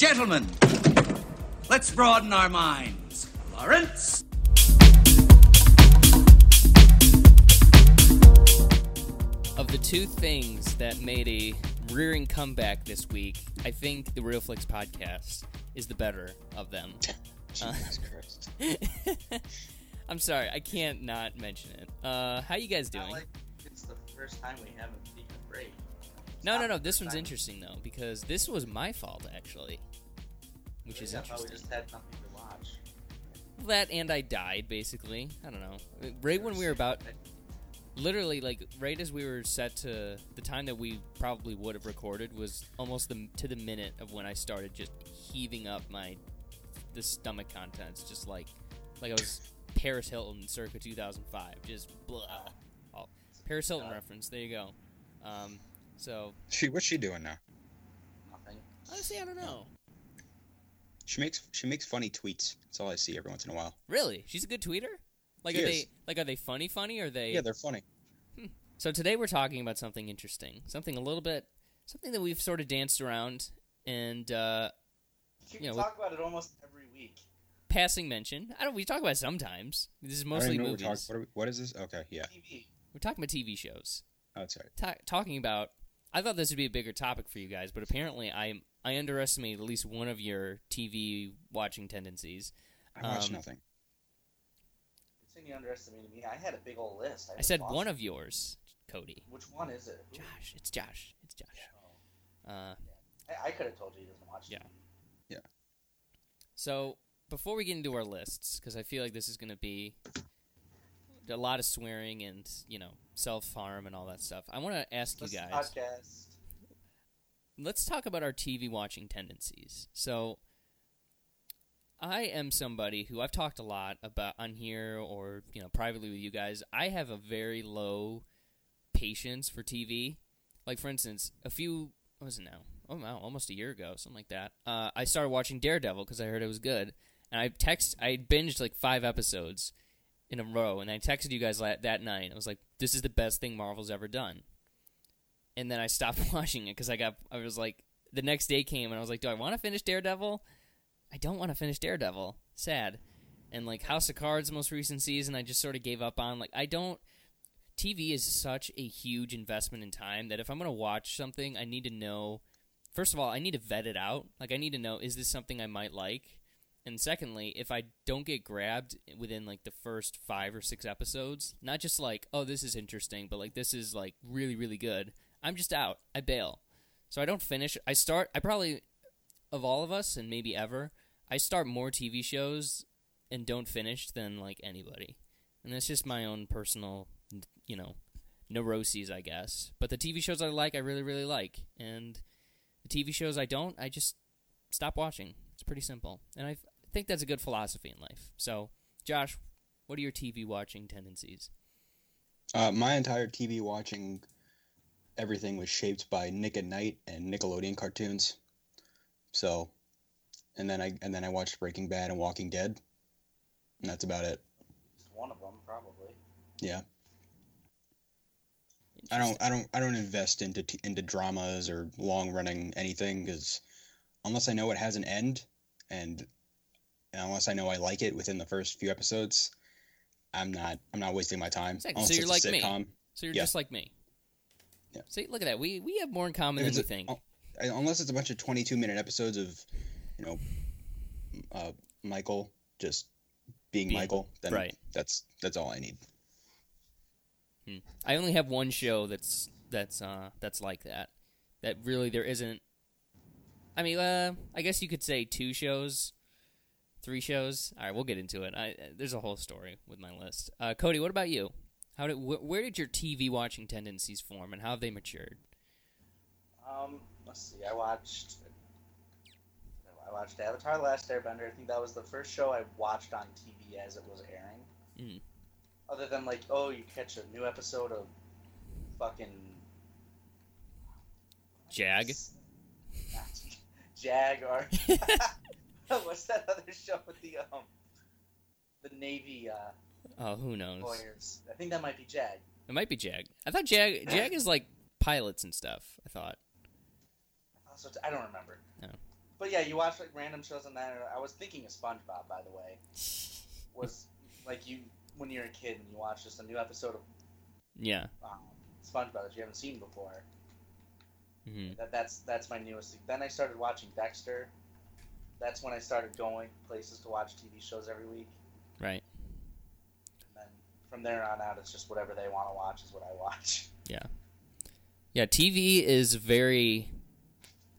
Gentlemen, let's broaden our minds. Lawrence? Of the two things that made a rearing comeback this week, I think the Real Flicks podcast is the better of them. Jesus Christ. I'm sorry, I can't not mention it. Uh, how you guys Not doing? like it's the first time we haven't taken a break. No, no, no. This one's interesting though because this was my fault actually, which is I thought we interesting. just had nothing to watch. That and I died basically. I don't know. Right when we were about, literally like right as we were set to the time that we probably would have recorded was almost the to the minute of when I started just heaving up my the stomach contents, just like like I was Paris Hilton circa 2005, just blah. Oh, Paris Hilton reference. There you go. Um, so She what's she doing now? Nothing. honestly, I don't know. She makes she makes funny tweets. That's all I see every once in a while. Really, she's a good tweeter. Like, She are is. they like are they funny? Funny? Or are they? Yeah, they're funny. So today we're talking about something interesting, something a little bit, something that we've sort of danced around and uh, You Yeah, can what- talk about it almost every week. passing mention. I don't. We talk about it sometimes. This is mostly movies. what, talk- what, are we, what is this? Okay, yeah. TV. We're talking about TV shows. Oh, that's right. Ta- talking about. I thought this would be a bigger topic for you guys, but apparently I I underestimated at least one of your TV watching tendencies. I watch Um, nothing. Good thing you underestimated me. I had a big old list. I just said one it. of yours, Cody. Which one is it? Who- Josh. It's Josh. It's Josh. Oh. Uh, I, I could have told you he doesn't watch Yeah. TV. So before we get into our lists, because I feel like this is going to be a lot of swearing and you know self harm and all that stuff, I want to ask you guys. podcast. Let's talk about our TV watching tendencies. So. I am somebody who I've talked a lot about on here or you know privately with you guys. I have a very low patience for TV. Like for instance, a few what was it now? Oh wow, almost a year ago, something like that. Uh, I started watching Daredevil because I heard it was good, and I text I binged like five episodes in a row, and I texted you guys that night. I was like, "This is the best thing Marvel's ever done." And then I stopped watching it because I got I was like the next day came and I was like, "Do I want to finish Daredevil?" I don't want to finish Daredevil. Sad. And like House of Cards, most recent season, I just sort of gave up on. Like I don't. TV is such a huge investment in time that if I'm gonna watch something, I need to know. First of all, I need to vet it out. Like I need to know is this something I might like, and secondly, if I don't get grabbed within like the first five or six episodes, not just like oh this is interesting, but like this is like really really good, I'm just out. I bail. So I don't finish. I start. I probably of all of us and maybe ever, I start more TV shows and don't finish than like anybody. And that's just my own personal, you know, neuroses, I guess. But the TV shows I like, I really, really like. And the TV shows I don't, I just stop watching. It's pretty simple. And I think that's a good philosophy in life. So, Josh, what are your TV watching tendencies? Uh, my entire TV watching everything was shaped by Nick at Night and Nickelodeon cartoons. So, and then I and then I watched Breaking Bad and Walking Dead. And that's about it. Just one of them, probably. Yeah. I don't I don't I don't invest into t- into dramas or long running anything because unless I know it has an end and, and unless I know I like it within the first few episodes, I'm not I'm not wasting my time. Exactly. So you're like me. So you're Yeah. just like me. Yeah. See, look at that. We we have more in common than we it's a- think. uh, unless it's a bunch of 22 minute episodes of, you know, uh, Michael just being Being- Michael, then right. that's that's all I need. I only have one show that's that's uh that's like that. That really there isn't. I mean, uh, I guess you could say two shows, three shows. All right, we'll get into it. I, there's a whole story with my list. Uh, Cody, what about you? How did wh- where did your TV watching tendencies form, and how have they matured? Um, let's see. I watched. I watched Avatar: The Last Airbender. I think that was the first show I watched on TV as it was airing. Mm. Other than like, oh, you catch a new episode of fucking Jag. Jag or what's that other show with the um the Navy uh, Oh, who knows? lawyers? I think that might be Jag. It might be Jag. I thought Jag Jag is like pilots and stuff. I thought. Also, I don't remember. No. but yeah, you watch like random shows on that. I was thinking of SpongeBob, by the way. Was like you when you're a kid and you watch just a new episode of Yeah. um, SpongeBob that you haven't seen before. hmm That that's that's my newest thing. Then I started watching Dexter. That's when I started going places to watch TV shows every week. Right. And then from there on out, it's just whatever they want to watch is what I watch. Yeah, Yeah, TV is very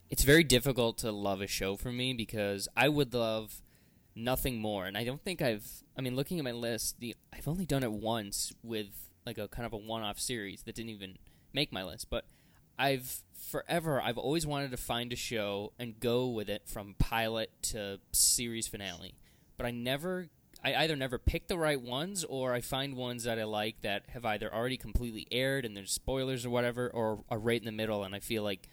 it's very difficult to love a show for me because I would love nothing more. And I don't think I've I mean looking at my list, the I've only done it once with like a kind of a one-off series that didn't even make my list, but I've forever I've always wanted to find a show and go with it from pilot to series finale. But I never I either never pick the right ones or I find ones that I like that have either already completely aired and there's spoilers or whatever or are right in the middle and I feel like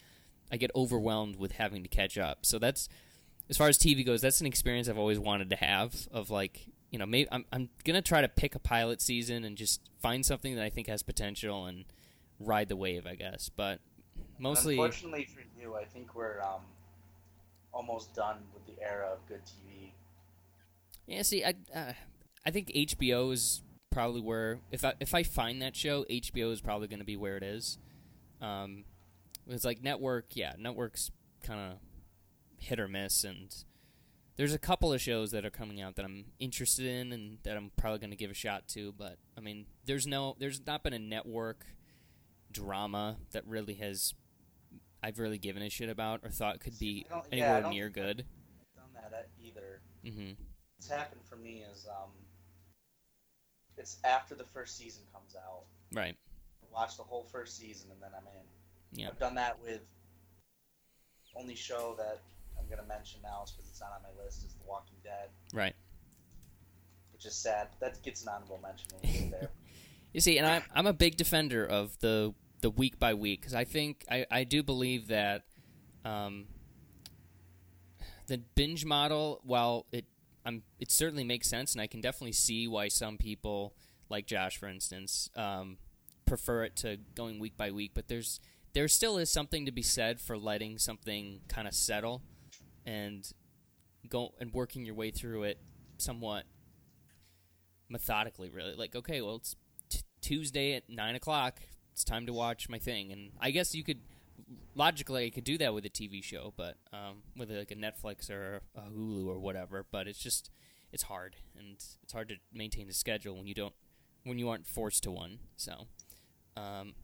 I get overwhelmed with having to catch up. So that's as far as TV goes, that's an experience I've always wanted to have of like, you know, maybe I'm I'm going to try to pick a pilot season and just find something that I think has potential and ride the wave, I guess. But mostly Unfortunately for you, I think we're um, almost done with the era of good TV. Yeah, see, I uh, I think HBO is probably where if I if I find that show, HBO is probably going to be where it is. Um, it's like network, yeah, network's kind of hit or miss, and there's a couple of shows that are coming out that I'm interested in and that I'm probably going to give a shot to. But I mean, there's no, there's not been a network drama that really has I've really given a shit about or thought could be I don't- yeah, I anywhere don't near good. I've done that either. hmm What's happened for me is um, it's after the first season comes out. Right. I watch the whole first season and then I'm in. Yeah. I've done that with only show that I'm going to mention now because it's not on my list is The Walking Dead, Right. which is sad. That gets an honorable mention when we get there. You see, and I'm I'm a big defender of the the week by week because I think I, I do believe that um, the binge model, while it um it certainly makes sense, and I can definitely see why some people like Josh, for instance, um, prefer it to going week by week. But there's there still is something to be said for letting something kind of settle and go and working your way through it somewhat methodically. Really, like okay, well it's t- Tuesday at nine o'clock. It's time to watch my thing, and I guess you could logically I could do that with a TV show, but um, with like a Netflix or a Hulu or whatever. But it's just it's hard, and it's hard to maintain a schedule when you don't when you aren't forced to one. So, um,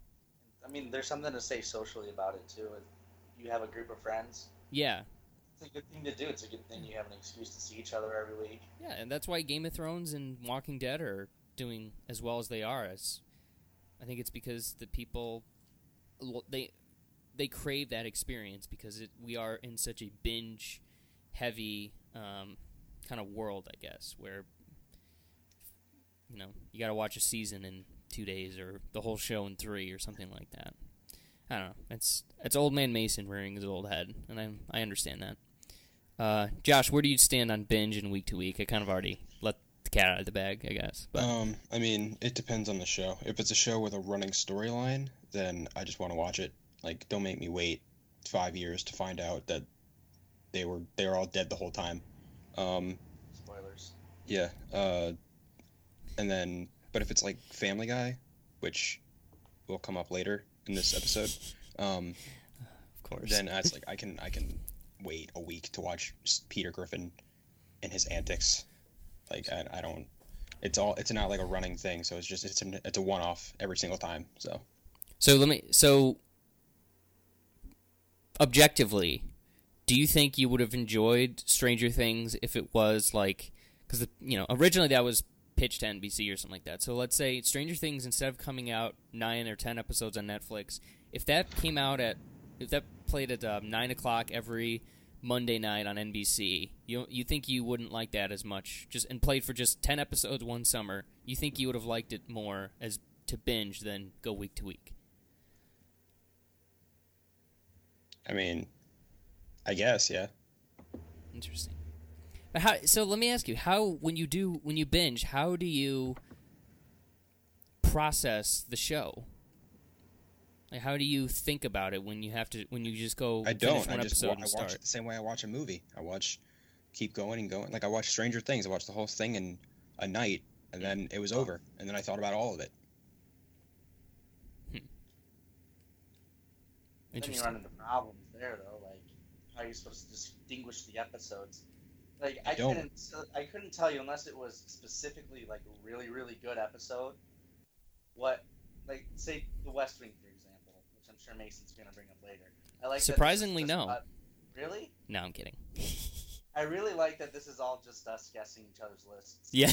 I mean, there's something to say socially about it too. If you have a group of friends, yeah, it's a good thing to do. It's a good thing you have an excuse to see each other every week. yeah, and that's why Game of Thrones and Walking Dead are doing as well as they are. As I think it's because the people they they crave that experience because it, we are in such a binge heavy um, kind of world, I guess, where you know you got to watch a season in two days or the whole show in three or something like that. I don't know. It's it's old man Mason rearing his old head, and I I understand that. Uh, Josh, where do you stand on binge and week to week? I kind of already let cat out of the bag, I guess. But Um, I mean, it depends on the show. If it's a show with a running storyline, then I just want to watch it. Like, don't make me wait five years to find out that they were they were all dead the whole time. Um, Spoilers. yeah. Uh, and then, but if it's like Family Guy, which will come up later in this episode, um, of course, then it's like I can I can wait a week to watch Peter Griffin and his antics. Like I, I don't. It's all. It's not like a running thing. So it's just it's a, it's a one off every single time. So So let me. So, objectively, do you think you would have enjoyed Stranger Things if it was like because you know originally that was pitched to NBC or something like that. So let's say Stranger Things instead of coming out nine or ten episodes on Netflix, if that came out at if that played at um, nine o'clock every Monday night on NBC, you you think you wouldn't like that as much? Just and played for just ten episodes one summer, you think you would have liked it more as to binge than go week to week? I mean, I guess yeah. Interesting. But how? So let me ask you: How, when you do, when you binge, how do you process the show? Like, how do you think about it when you have to when you just go? I finish don't. One I just episode wa- and I start. watch it the same way I watch a movie. I watch, keep going and going. Like I watched Stranger Things. I watched the whole thing in a night, and then it was over. And then I thought about all of it. Hmm. Then you run into problems there, though. Like, how are you supposed to distinguish the episodes? Like, I I, don't. couldn't. I couldn't tell you unless it was specifically like a really, really good episode. What, like, say the West Wing, for example, which I'm sure Mason's gonna bring up later. I like that this is Surprisingly, just no. really? No, I'm kidding. I really like that this is all just us guessing each other's lists. yeah.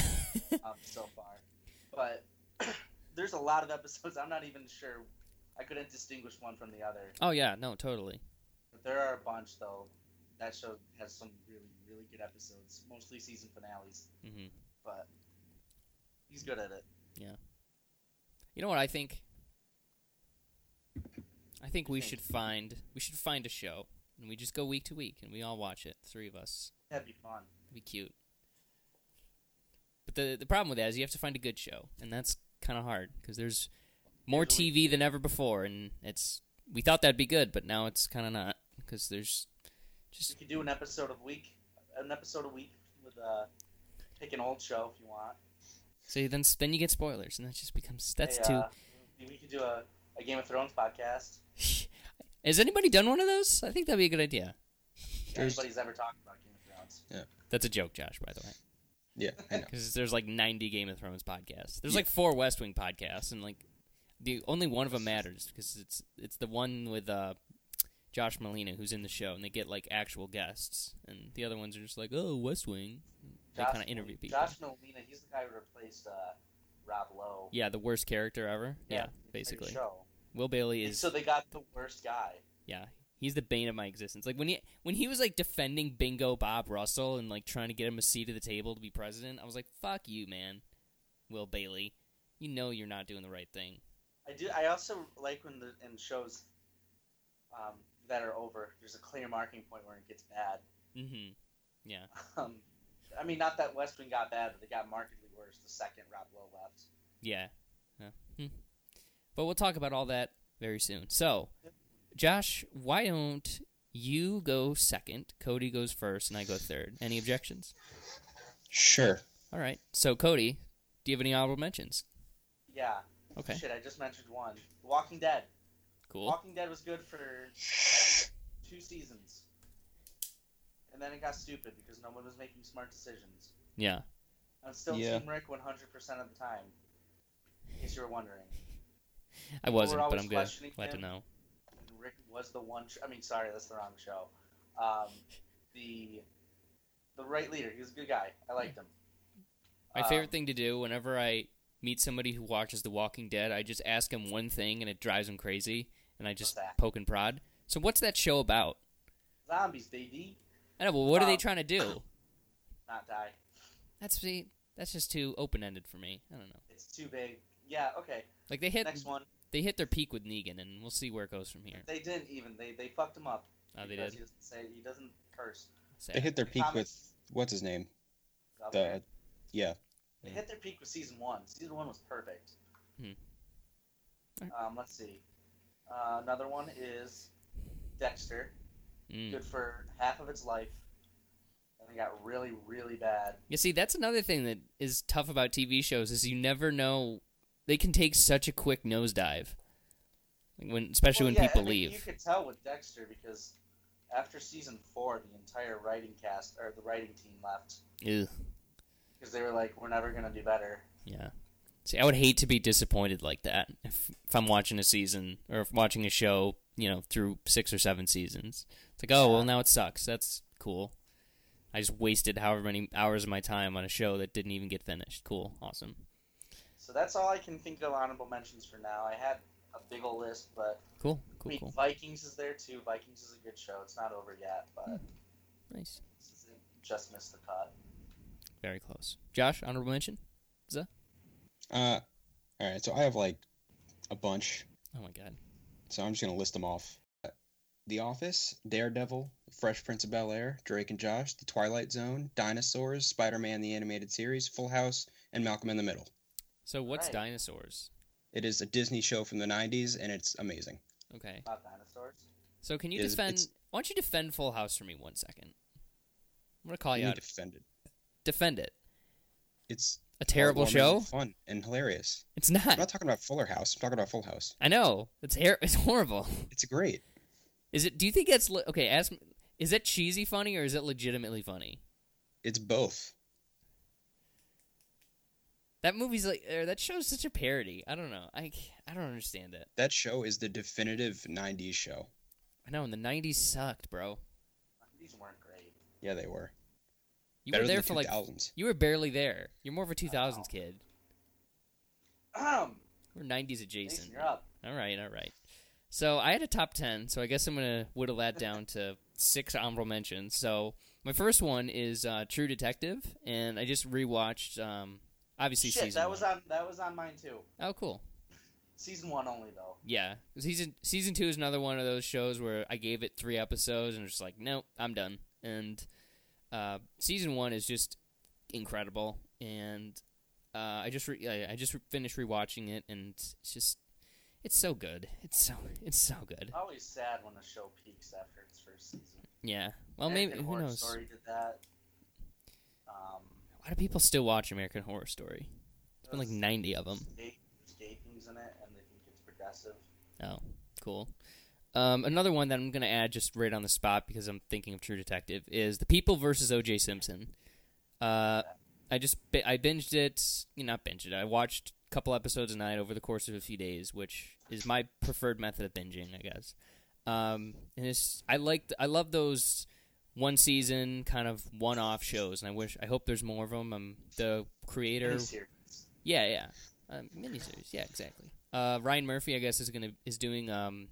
um, so far. But there's a lot of episodes I'm not even sure I couldn't distinguish one from the other. oh yeah. No, totally. But there are a bunch though. That show has some really really good episodes, mostly season finales. hmm But he's good at it. Yeah. You know what I think? I think we should find we should find a show and we just go week to week and we all watch it. Three of us. That'd be fun. It'd be cute. But the the problem with that is you have to find a good show, and that's kind of hard because there's more TV than ever before, and it's we thought that'd be good, but now it's kind of not because there's We just could do an episode of week, an episode a week with uh, pick an old show if you want. see then then you get spoilers, and that just becomes that's Hey, too. uh, we could do a, a Game of Thrones podcast. Has anybody done one of those? I think that'd be a good idea. If There's- anybody's ever talked about Game of Thrones. Yeah. That's a joke, Josh, by the way. Yeah, I know. Because there's like 90 Game of Thrones podcasts. There's like four West Wing podcasts, and like the only one of them matters because it's it's the one with uh, Josh Malina who's in the show, and they get like actual guests, and the other ones are just like, oh, West Wing. They kind of interview people. Josh Malina, he's the guy who replaced uh, Rob Lowe. Yeah, the worst character ever. Yeah, the entire basically. Show. Will Bailey is So they got the worst guy. yeah. He's the bane of my existence. Like when he when he was like defending Bingo Bob Russell and like trying to get him a seat at the table to be president, I was like, "Fuck you, man, Will Bailey. You know you're not doing the right thing." I do. I also like when the in shows um, that are over, there's a clear marking point where it gets bad. Mm-hmm. Yeah. Um, I mean, not that West Wing got bad, but they got markedly worse the second Rob Lowe left. Yeah. Yeah. But we'll talk about all that very soon. So, Josh, why don't you go second? Cody goes first, and I go third. Any objections? Sure. All right. So, Cody, do you have any honorable mentions? Yeah. Okay. Shit, I just mentioned one. The Walking Dead. Cool. Walking Dead was good for two seasons, and then it got stupid because no one was making smart decisions. Yeah. I'm still Yeah. Team Rick 100% of the time. In case you were wondering. I wasn't, but I'm good. Glad to know. Rick was the one. I mean, sorry, that's the wrong show. Um, the the right leader. He was a good guy. I liked him. My Um, favorite thing to do whenever I meet somebody who watches The Walking Dead, I just ask them one thing and it drives them crazy, and I just poke and prod. So, what's that show about? Zombies, baby, I know, but what are they Um, trying to do? not die. That's see, that's just too open ended for me. I don't know. It's too big. Yeah. Okay. Like they hit Next one. they hit their peak with Negan, and we'll see where it goes from here. They didn't even. They they fucked him up. Oh, they did. He doesn't say. He doesn't curse. Sad. They hit their peak with what's his name? Okay. The yeah. They hit their peak with season one. Season one was perfect. Hmm. Um, let's see. Uh, another one is Dexter. Mm. Good for half of its life. And it got really, really bad. You see, that's another thing that is tough about TV shows is you never know they can take such a quick nosedive. Like when, especially Well, when yeah, people I mean, leave. You could tell with Dexter because after season four, the entire writing cast or the writing team left Ugh. because they were like, "We're never gonna do better." Yeah. See, I would hate to be disappointed like that if, if I'm watching a season or if watching a show, you know, through six or seven seasons. It's like, oh, well, now it sucks. That's cool. I just wasted however many hours of my time on a show that didn't even get finished. Cool. Awesome. So that's all I can think of honorable mentions for now. I had a big ol' list, but Cool. I mean, cool. Vikings is there too. Vikings is a good show. It's not over yet, but Hmm. Nice. this is- just missed the cut. Very close. Josh, honorable mention? Uh, all right. So I have like a bunch. Oh, my God. So I'm just gonna list them off. The Office, Daredevil, Fresh Prince of Bel Air, Drake and Josh, The Twilight Zone, Dinosaurs, Spider-Man the Animated Series, Full House, and Malcolm in the Middle. So, what's Right. dinosaurs? It is a Disney show from the '90s, and it's amazing. Okay. about dinosaurs. So can you Is- defend? it's- Why don't you defend Full House for me one second? I'm gonna call You you need out. defend it. Defend it. It's A terrible show. fun and hilarious. It's not. I'm not. not talking about Fuller House. I'm talking about Full House. I know. It's hair. It's horrible. It's great. Is it? Do you think it's le- okay? Ask. me- Is that cheesy funny or is it legitimately funny? It's both. That movie's like er, that show's such a parody. I don't know. I I don't understand it. That show is the definitive '90s show. I know. and the '90s sucked, bro. These weren't great. Yeah, they were. You Better were there than for the like you were barely there. You're more of a 2000s kid. Um, We're 90s Jason, adjacent. you're up. All right, all right. So I had a top 10, so I guess I'm going to whittle that down to six honorable mentions. So my first one is uh, True Detective, and I just rewatched, um, obviously, Shit, season that one. was on that was on mine too. Oh, cool. Season one only though. Yeah. Season, season two is another one of those shows where I gave it three episodes and just like, nope, I'm done. And uh, season one is just incredible, and uh, I just re- I just re- finished rewatching it, and it's just it's so good. It's so it's so good. Always sad when a show peaks after its first season. Yeah. Well, maybe who Horror knows? Story did that. Why do people still watch American Horror Story? It's been like ninety of them. gay, gay things in it, and they think it's progressive. Oh, cool. Um, another one that I'm going to add just right on the spot because I'm thinking of True Detective is The People versus O.J. Simpson. Uh, I just I binged it, you know, not binged it. I watched a couple episodes a night over the course of a few days, which is my preferred method of binging, I guess. Um, and it's I like I love those one season kind of one off shows, and I wish I hope there's more of them. I'm the creator. Miniseries. Yeah, yeah. Um, miniseries. Yeah, exactly. Uh, Ryan Murphy, I guess, is gonna is doing um,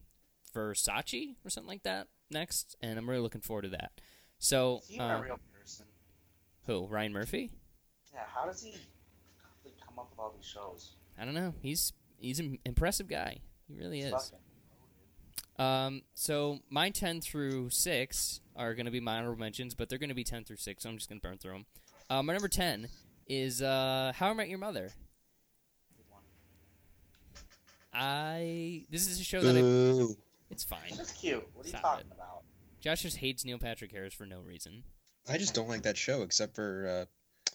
Versace or something like that next, and I'm really looking forward to that. So, Is he even uh, a real person? who? Ryan Murphy? Yeah. How does he come up with all these shows? I don't know. He's he's an impressive guy. He really is. Fucking- Um, so my ten through six are gonna be my honorable mentions, but they're gonna be ten through six. So I'm just gonna burn through them. Uh, my number ten is uh, How I Met Your Mother. I this is a show that I, it's fine. That's cute. What are you talking it. about? Josh just hates Neil Patrick Harris for no reason. I just don't like that show except for uh,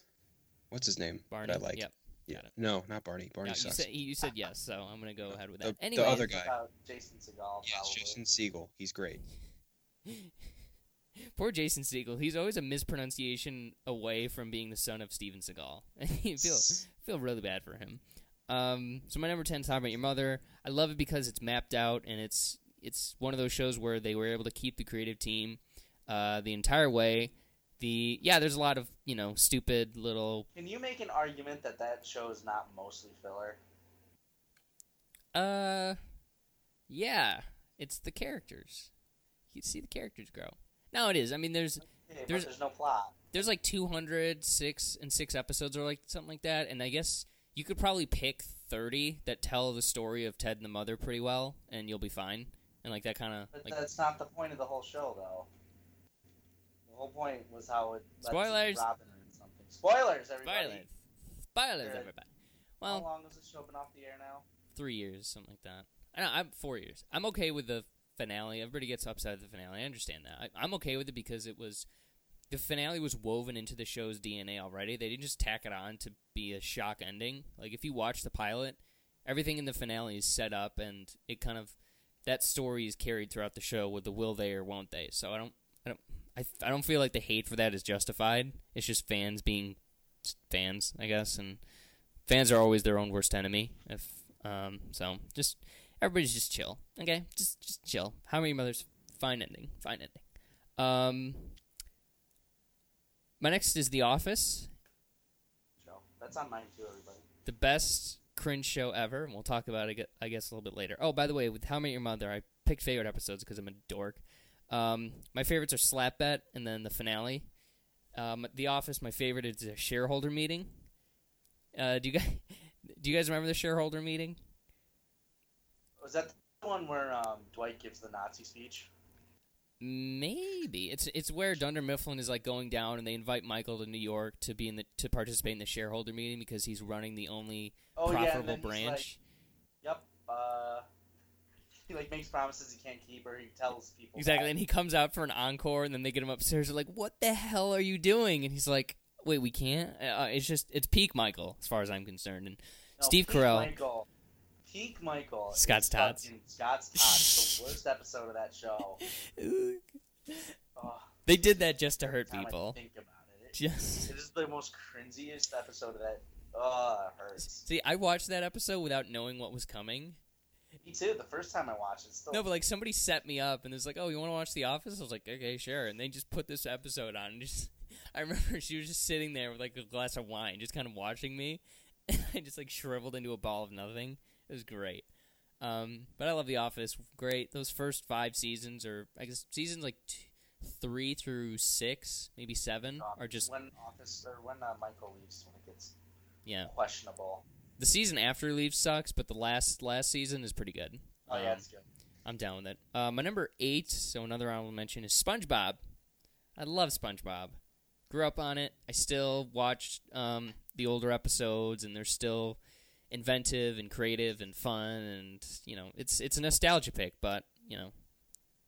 what's his name? Barney. That I like. Yep. Yeah. No, not Barney. Barney No, you sucks. said you said yes, so I'm gonna go ahead with that. The- the other guy. Jason Segel. yes, probably. Jason Segel. He's great. poor Jason Segel. He's always a mispronunciation away from being the son of Steven Seagal. you feel feel really bad for him. Um, so my number ten is How About Your Mother. I love it because it's mapped out and it's it's one of those shows where they were able to keep the creative team uh, the entire way. The yeah, there's a lot of you know stupid little Can you make an argument that that show is not mostly filler? Uh, yeah, it's the characters. You see the characters grow. No, it is. I mean, there's but There's- there's no plot. there's like 206 and six episodes or like something like that, and I guess you could probably pick 30 that tell the story of Ted and the mother pretty well, and you'll be fine. And like that kind of But like that's not the point of the whole show, though. Whole point was how it Spoilers. Robin in something. Spoilers, everybody. spoilers, spoilers, Good. everybody. Well, how long has this show been off the air now? three years, something like that. I know, I'm four years. I'm okay with the finale. Everybody gets upset at the finale. I understand that. I, I'm okay with it because it was the finale was woven into the show's DNA already. They didn't just tack it on to be a shock ending. Like if you watch the pilot, everything in the finale is set up, and it kind of that story is carried throughout the show with the will they or won't they. So I don't, I don't, I, I don't feel like the hate for that is justified. It's just fans being fans, I guess, and fans are always their own worst enemy. If um, so, just everybody's just chill, okay? Just just chill. How many mothers? Fine ending. Fine ending. Um, my next is The Office, Show. That's on mine too, everybody. the best cringe show ever, and we'll talk about it, I guess, a little bit later. Oh, by the way, with How Many Your Mother, I picked favorite episodes because I'm a dork. Um, my favorites are Slap Bet and then the finale. Um, the Office, my favorite is a shareholder meeting. Uh, do you guys do you guys remember the shareholder meeting? Was that the one where um, Dwight gives the Nazi speech? Maybe it's it's where Dunder Mifflin is like going down, and they invite Michael to New York to be in the to participate in the shareholder meeting because he's running the only Oh profitable he's branch. Like, yep. Uh, he like makes promises he can't keep, or he tells people Exactly, that. and he comes out for an encore, and then they get him upstairs. They're like, "What the hell are you doing?" And he's like, "Wait, we can't." Uh, it's just it's peak Michael as far as I'm concerned. And No, Steve Peak Carell. Michael. Peak Michael. Scott's Tots. Scott's Tots, the worst episode of that show. Oh, they did that just to hurt people. think about it. it. Just It is the most cringiest episode of that. Oh, it hurts. see, I watched that episode without knowing what was coming. Me too. The first time I watched it, still. No, but like somebody set me up and it's like, "Oh, you want to watch The Office?" I was like, "Okay, sure." And they just put this episode on. And just, I remember she was just sitting there with like a glass of wine, just kind of watching me, and I just like shriveled into a ball of nothing. It was great. Um, but I love The Office. Great. Those first five seasons, or I guess seasons like t- three through six, maybe seven, um, are just when office or when uh, Michael leaves when it gets yeah. questionable. The season after leaves sucks, but the last last season is pretty good. Oh yeah, Um, it's good. I'm down with it. Uh, my number eight, so another honorable mention is SpongeBob. I love SpongeBob. Grew up on it. I still watch um, the older episodes, and they're still inventive and creative and fun. And you know, it's it's a nostalgia pick, but you know,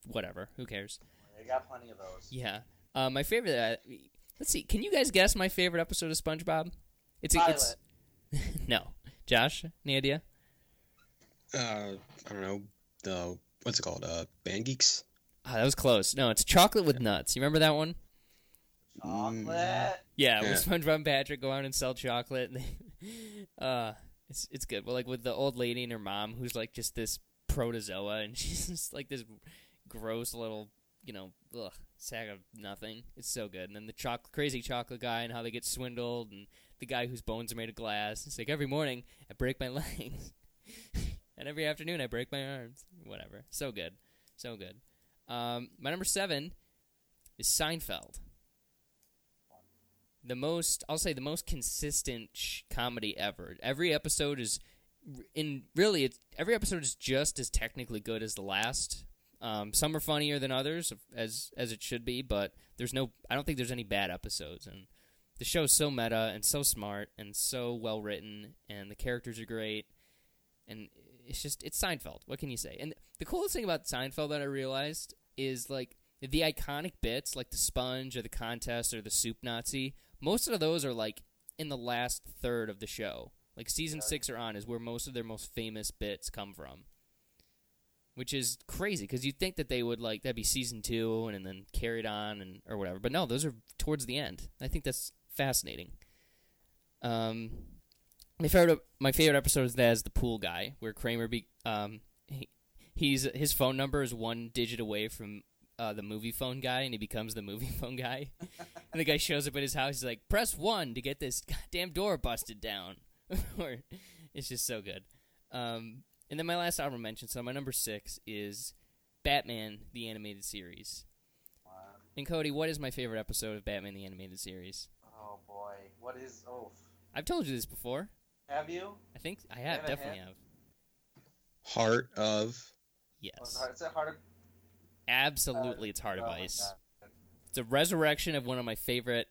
whatever. Who cares? I got plenty of those. Yeah. Uh, my favorite. Uh, let's see. Can you guys guess my favorite episode of SpongeBob? It's a, it's no. Josh, any idea? Uh, I don't know the what's it called? Uh, Band Geeks. Ah, that was close. No, it's chocolate with nuts. You remember that one? Chocolate. Yeah, Yeah. with SpongeBob and Patrick go out and sell chocolate. And they, uh, it's it's good. Well, like with the old lady and her mom, who's like just this protozoa, and she's just like this gross little, you know, ugh, sack of nothing. It's so good. And then the crazy chocolate guy and how they get swindled, and the guy whose bones are made of glass. It's like every morning I break my legs, and every afternoon I break my arms. Whatever. So good, so good. Um, my number seven is Seinfeld the most I'll say the most consistent sh- comedy ever. Every episode is in really it's every episode is just as technically good as the last. Um, some are funnier than others as as it should be, but there's no I don't think there's any bad episodes and the show's so meta and so smart and so well written and the characters are great and it's just it's Seinfeld. What can you say? And the coolest thing about Seinfeld that I realized is like the iconic bits like the sponge or the contest or the soup Nazi most of those are like in the last third of the show. Like season six or on is where most of their most famous bits come from, which is crazy because you'd think that they would like that'd be season two and, and then carried on and or whatever. But no, those are towards the end. I think that's fascinating. Um, my favorite my favorite episode is as the pool guy where Kramer be um he, he's his phone number is one digit away from uh, the movie phone guy, and he becomes the movie phone guy. and the guy shows up at his house. He's like, "Press one to get this goddamn door busted down." or it's just so good. Um, and then my last honorable mention. So my number six is Batman the animated series. Wow. And Cody, what is my favorite episode of Batman the animated series? Oh boy, what is? Oh, I've told you this before. have you? I think I have Have I definitely have. Heart of. Yes, Was it hard? Is it hard? absolutely. It's Heart of Oh my Ice. It's a resurrection of one of my favorite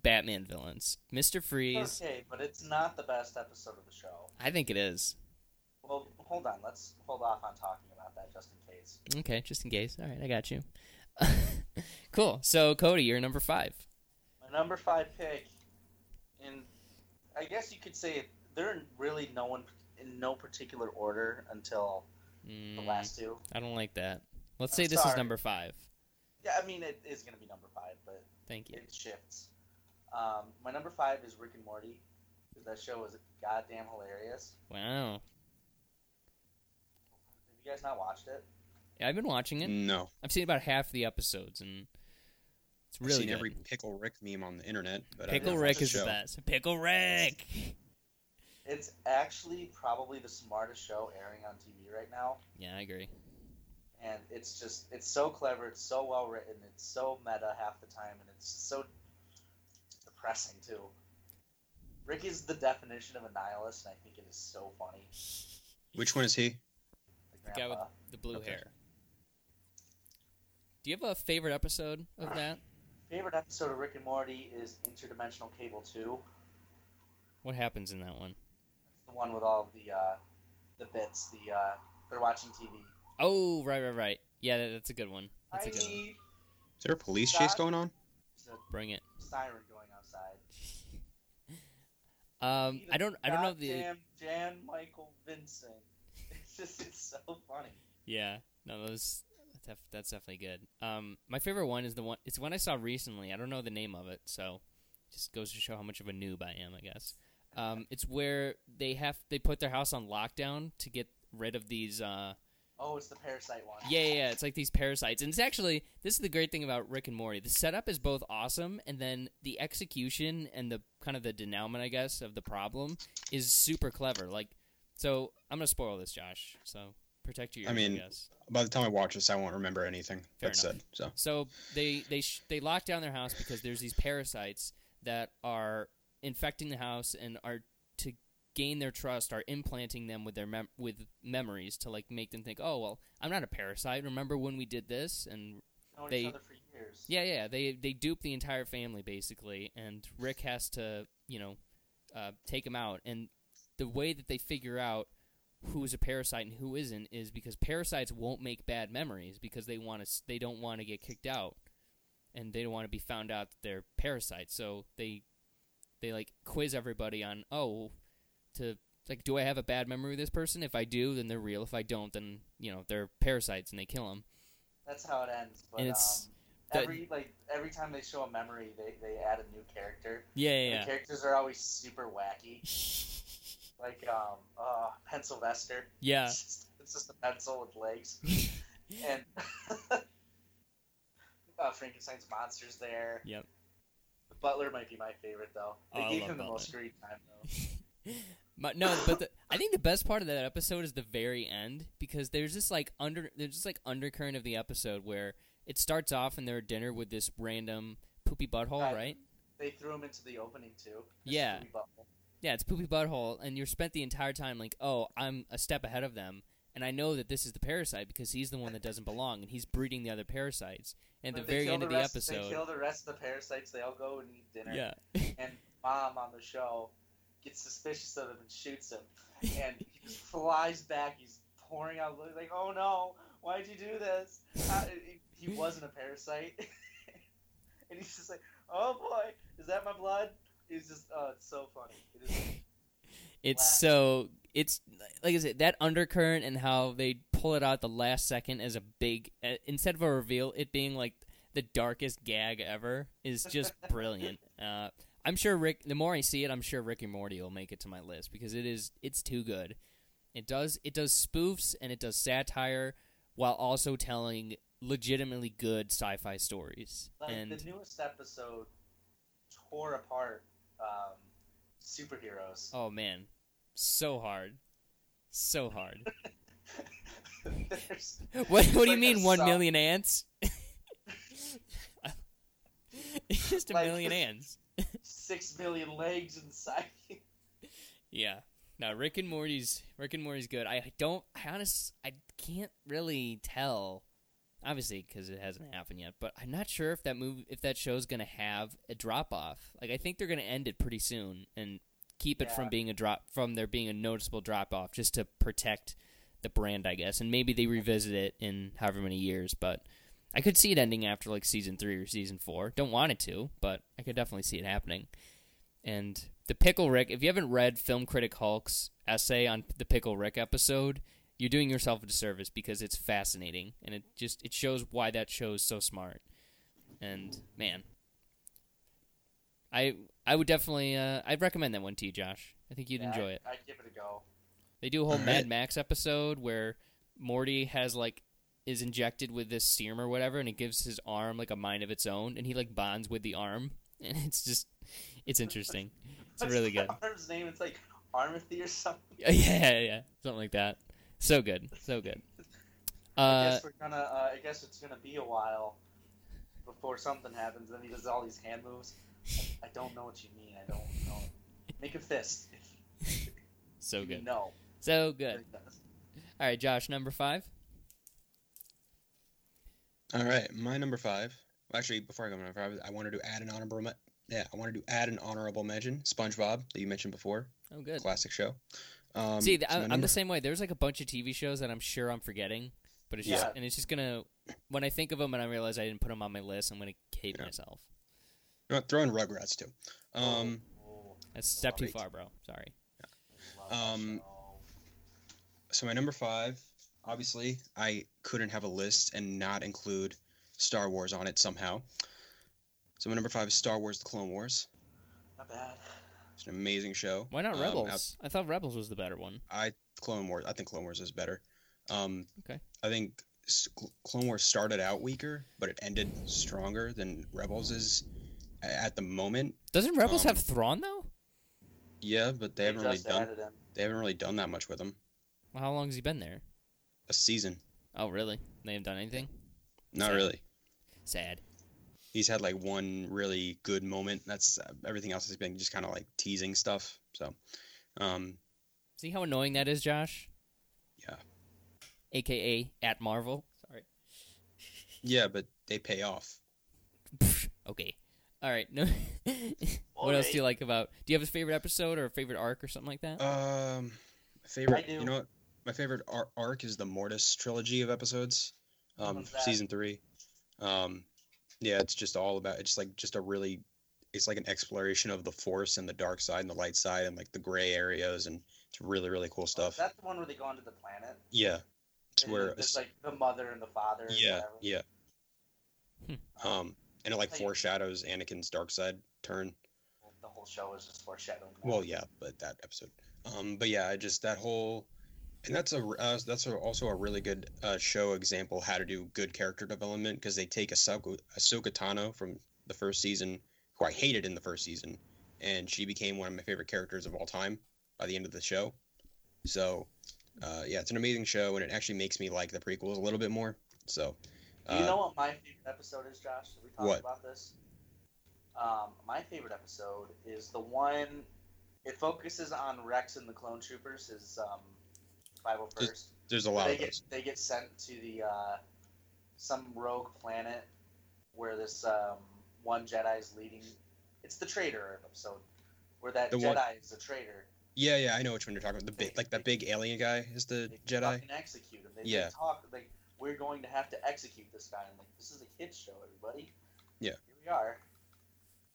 Batman villains, Mister Freeze. Okay, but it's not the best episode of the show. I think it is. Well, hold on. Let's hold off on talking about that just in case. Okay, just in case. All right, I got you. cool. So, Cody, you're number five. My number five pick, and I guess you could say they're in really no one in no particular order until the Mm, last two. I don't like that. Let's I'm say this is number five. Yeah, I mean it is going to be number five, but Thank you. it shifts. Um, my number five is Rick and Morty because that show is goddamn hilarious. Wow. Have you guys not watched it? Yeah, I've been watching it. No, I've seen about half the episodes, and it's I've really seen good. every Pickle Rick meme on the internet. But Pickle Rick watched is the best. Pickle Rick. It's actually probably the smartest show airing on TV right now. Yeah, I agree. and it's just it's so clever it's so well written it's so meta half the time and it's so depressing too rick is the definition of a nihilist and i think it is so funny Which one is he? The The guy with the blue Okay. hair. Do you have a favorite episode of that? favorite episode of rick and morty is interdimensional cable 2 What happens in that one? it's the one with all the uh, the bits the uh, they're watching tv Oh, right, right, right. Yeah, that, that's a good one. That's I a good one. Is there a police chase going on? Bring it. siren going outside. Um, Need a I don't, I don't know the. goddamn Jan Michael Vincent. It's just it's so funny. Yeah, no, those def- that's definitely good. Um, my favorite one is the one. It's one I saw recently. I don't know the name of it, so just goes to show how much of a noob I am, I guess. Um, it's where they have they put their house on lockdown to get rid of these. Uh, Oh, it's the parasite one. yeah, yeah, yeah, it's like these parasites, and it's actually this is the great thing about Rick and Morty. The setup is both awesome, and then the execution and the kind of the denouement, I guess, of the problem is super clever. Like, so I'm gonna spoil this, Josh. So protect your ears, I I mean, guess. By the time I watch this, I won't remember anything Fair that's enough. said. So So they they sh- they lock down their house because there's these parasites that are infecting the house and are to gain their trust are implanting them with their mem- with memories to like make them think, oh well, I'm not a parasite. Remember when we did this? And Known They- each other for yeah, yeah, they they dupe the entire family basically, and Rick has to you know uh, take him out. And the way that they figure out who's a parasite and who isn't is because parasites won't make bad memories because they want to they don't want to get kicked out, and they don't want to be found out that they're parasites. So they they like quiz everybody on oh to like do I have a bad memory with this person? If I do, then they're real. If I don't, then you know they're parasites and they kill them. That's how it ends. But And it's- um, every like every time they show a memory, they, they add a new character. Yeah, The yeah, characters are always super wacky. Like um, uh, Pencilvester. yeah. It's just, it's just a pencil with legs. and uh, Frankenstein's monsters there. Yep. The Butler might be my favorite though. They Oh, I gave him the most Butler. screen time though. But no, but the, I think the best part of that episode is the very end because there's this like under there's this like undercurrent of the episode where it starts off and they're at dinner with this random poopy butthole, Right. right? They threw him into the opening too. Yeah. Yeah, it's poopy butthole, and you're spent the entire time like, oh, I'm a step ahead of them, and I know that this is the parasite because he's the one that doesn't belong, and he's breeding the other parasites. And at the very end of the episode, they kill the rest of the parasites. They all go and eat dinner. yeah, and mom on the show gets suspicious of him and shoots him. And he just flies back. He's pouring out blood. Like, oh no, why'd you do this? Uh, he wasn't a parasite. and he's just like, oh boy, is that my blood? It's just, oh, it's so funny. It is, it's so it's like I said that undercurrent and how they pull it out the last second as a big uh, instead of a reveal, it being like the darkest gag ever is just brilliant. Uh, I'm sure Rick. The more I see it, I'm sure Rick and Morty will make it to my list because it is it's too good. It does it does spoofs and it does satire while also telling legitimately good sci-fi stories. like and the newest episode tore apart um, superheroes. oh man, so hard, so hard. What, what do you like mean, one million ants? it's just a Like- million ants. six million legs inside you. Yeah. No, Rick and Morty's Rick and Morty's good. I don't. I honest. I can't really tell. Obviously, because it hasn't happened yet. But I'm not sure if that movie, if that show's gonna have a drop off. Like, I think they're gonna end it pretty soon and keep it from being a drop, from there being a noticeable drop off, just to protect the brand, I guess. And maybe they revisit it in however many years. But I could see it ending after like season three or season four. Don't want it to, but I could definitely see it happening. And the Pickle Rick, if you haven't read Film Critic Hulk's essay on the Pickle Rick episode, you're doing yourself a disservice because it's fascinating and it just it shows why that show is so smart. And man, I I would definitely uh, I'd recommend that one to you, Josh. I think you'd Yeah, enjoy I- it. I'd give it a go. They do a whole Mad. Max episode where Morty has like is injected with this serum or whatever, and it gives his arm like a mind of its own, and he like bonds with the arm, and it's just it's interesting. It's really good. Arm's name? It's like Armothy or something. Yeah, yeah, yeah, something like that. So good, so good. I Uh, guess we're gonna. Uh, I guess it's gonna be a while before something happens. Then he does all these hand moves. I, I don't know what you mean. I don't know. Make a fist. so good, No. so good. All right, Josh, number five. All right, my number five. well, Actually, before I go to number five, I wanted to add an honorable. Me- yeah, I wanted to add an honorable mention. SpongeBob that you mentioned before, Oh, good. classic show. Um, See, so I, my I'm the same way. There's like a bunch of TV shows that I'm sure I'm forgetting, but it's Yeah. just and it's just gonna when I think of them and I realize I didn't put them on my list, I'm gonna hate Yeah. myself. You know what, Throw in Rugrats too. Um, Oh, That's a step too far, bro. Sorry. love that Um, so my number five, obviously, I couldn't have a list and not include Star Wars on it somehow. So my number five is Star Wars: The Clone Wars. not bad. It's an amazing show. Why not Um, Rebels? I thought Rebels was the better one. I Clone Wars. I think Clone Wars is better. Um, Okay. I think Clone Wars started out weaker, but it ended stronger than Rebels is at the moment. Doesn't Rebels Um, have Thrawn though? Yeah, but they, haven't really done. him. They haven't really done that much with him. Well, how long has he been there? A season, Oh, really? They haven't done anything. not Sad. really. Sad. He's had like one really good moment. That's uh, everything else has been just kind of like teasing stuff. So, um, See how annoying that is, Josh? yeah, AKA at Marvel. Sorry. yeah, but they pay off. okay. All right. No. what else do you like about? Do you have a favorite episode or a favorite arc or something like that? Um, favorite. I do. You know what? My favorite ar- arc is the Mortis trilogy of episodes. Um, season three. Um, yeah, it's just all about. It's like just a really. It's like an exploration of the Force and the dark side and the light side and like the gray areas and it's really really cool stuff. Is that the one where they go onto the planet? yeah, it's And where it's like the mother and the father. yeah whatever? yeah. Hmm. Um, and it like Tell you- foreshadows Anakin's dark side turn. The whole show is just foreshadowing. that. Well, yeah, but that episode. Um, but yeah, I just that whole, and that's a uh, that's a, also a really good uh, show example how to do good character development because they take Ahsoka, Ahsoka Tano from the first season, who I hated in the first season, and she became one of my favorite characters of all time by the end of the show. So, uh, yeah, it's an amazing show, and it actually makes me like the prequels a little bit more. So, Do you uh, know what my favorite episode is, Josh? We talked What? about this? Um, my favorite episode is the one. It focuses on Rex and the clone troopers, his um, 501st. there's a lot they of get those. they get sent to the uh, some rogue planet where this um, one Jedi is leading. It's the traitor episode where that The Jedi one- is a traitor. Yeah, yeah, I know which one you're talking about. The big, They- like that big alien guy is the They Jedi. fucking execute him. They, Yeah. they talk like we're going to have to execute this guy. I'm like, this is a kids show, everybody. Yeah. Here we are.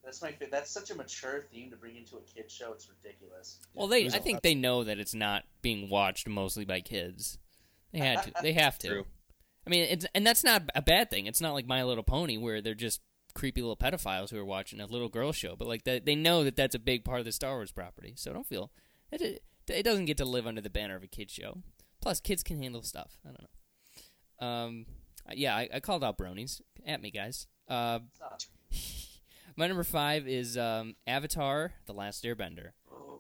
That's my that's such a mature theme to bring into a kid show. It's ridiculous. well, they. I think they know that it's not being watched mostly by kids. They had to. They have to. True. I mean, it's and that's not a bad thing. It's not like My Little Pony where they're just creepy little pedophiles who are watching a little girl show. But like that, they know that that's a big part of the Star Wars property. So don't feel it. It, it doesn't get to live under the banner of a kid show. Plus, kids can handle stuff. I don't know. Um, yeah, I, I called out bronies at me, guys. Uh, Stop. my number five is um, Avatar: The Last Airbender. Ooh.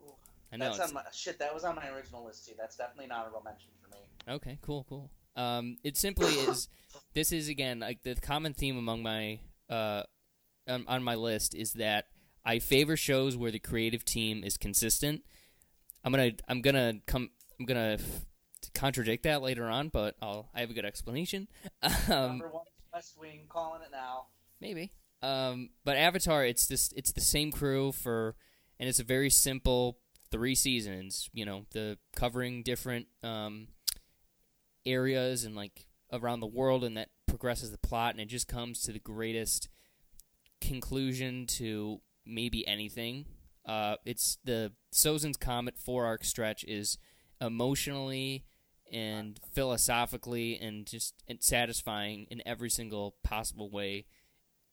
I know. That's on my shit. That was on my original list too. That's definitely an honorable mention for me. Okay, cool, cool. Um, it simply is. This is again like the common theme among my uh, on, on my list is that I favor shows where the creative team is consistent. I'm gonna I'm gonna come I'm gonna f- contradict that later on, but I'll I have a good explanation. Um, Number one, West Wing, calling it now. maybe. Um, but Avatar, it's this, it's the same crew for, and it's a very simple three seasons. You know, the covering different um, areas and like around the world, and that progresses the plot, and it just comes to the greatest conclusion to maybe anything. Uh, it's the Sozin's Comet four arc stretch is emotionally and philosophically and just and satisfying in every single possible way.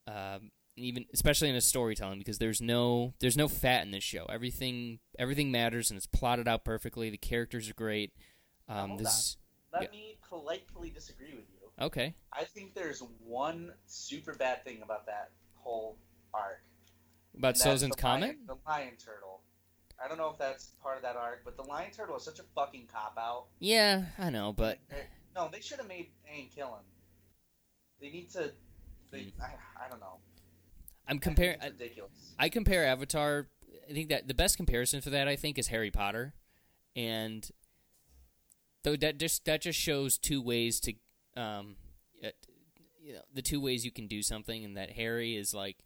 Um, even especially in a storytelling because there's no there's no fat in this show. Everything everything matters and it's plotted out perfectly. The characters are great. Um, this Let Yeah. me politely disagree with you. okay. I think there's one super bad thing about that whole arc. About Sozin's lion- the lion turtle. I don't know if that's part of that arc, but the lion turtle is such a fucking cop out. Yeah, I know, but no, they should have made Aang kill him. They need to. They, Hmm. I, I don't know. I'm I comparing. ridiculous. I compare Avatar. I think that the best comparison for that I think is Harry Potter, and though that just that just shows two ways to, um, uh, you know, the two ways you can do something, and that Harry is like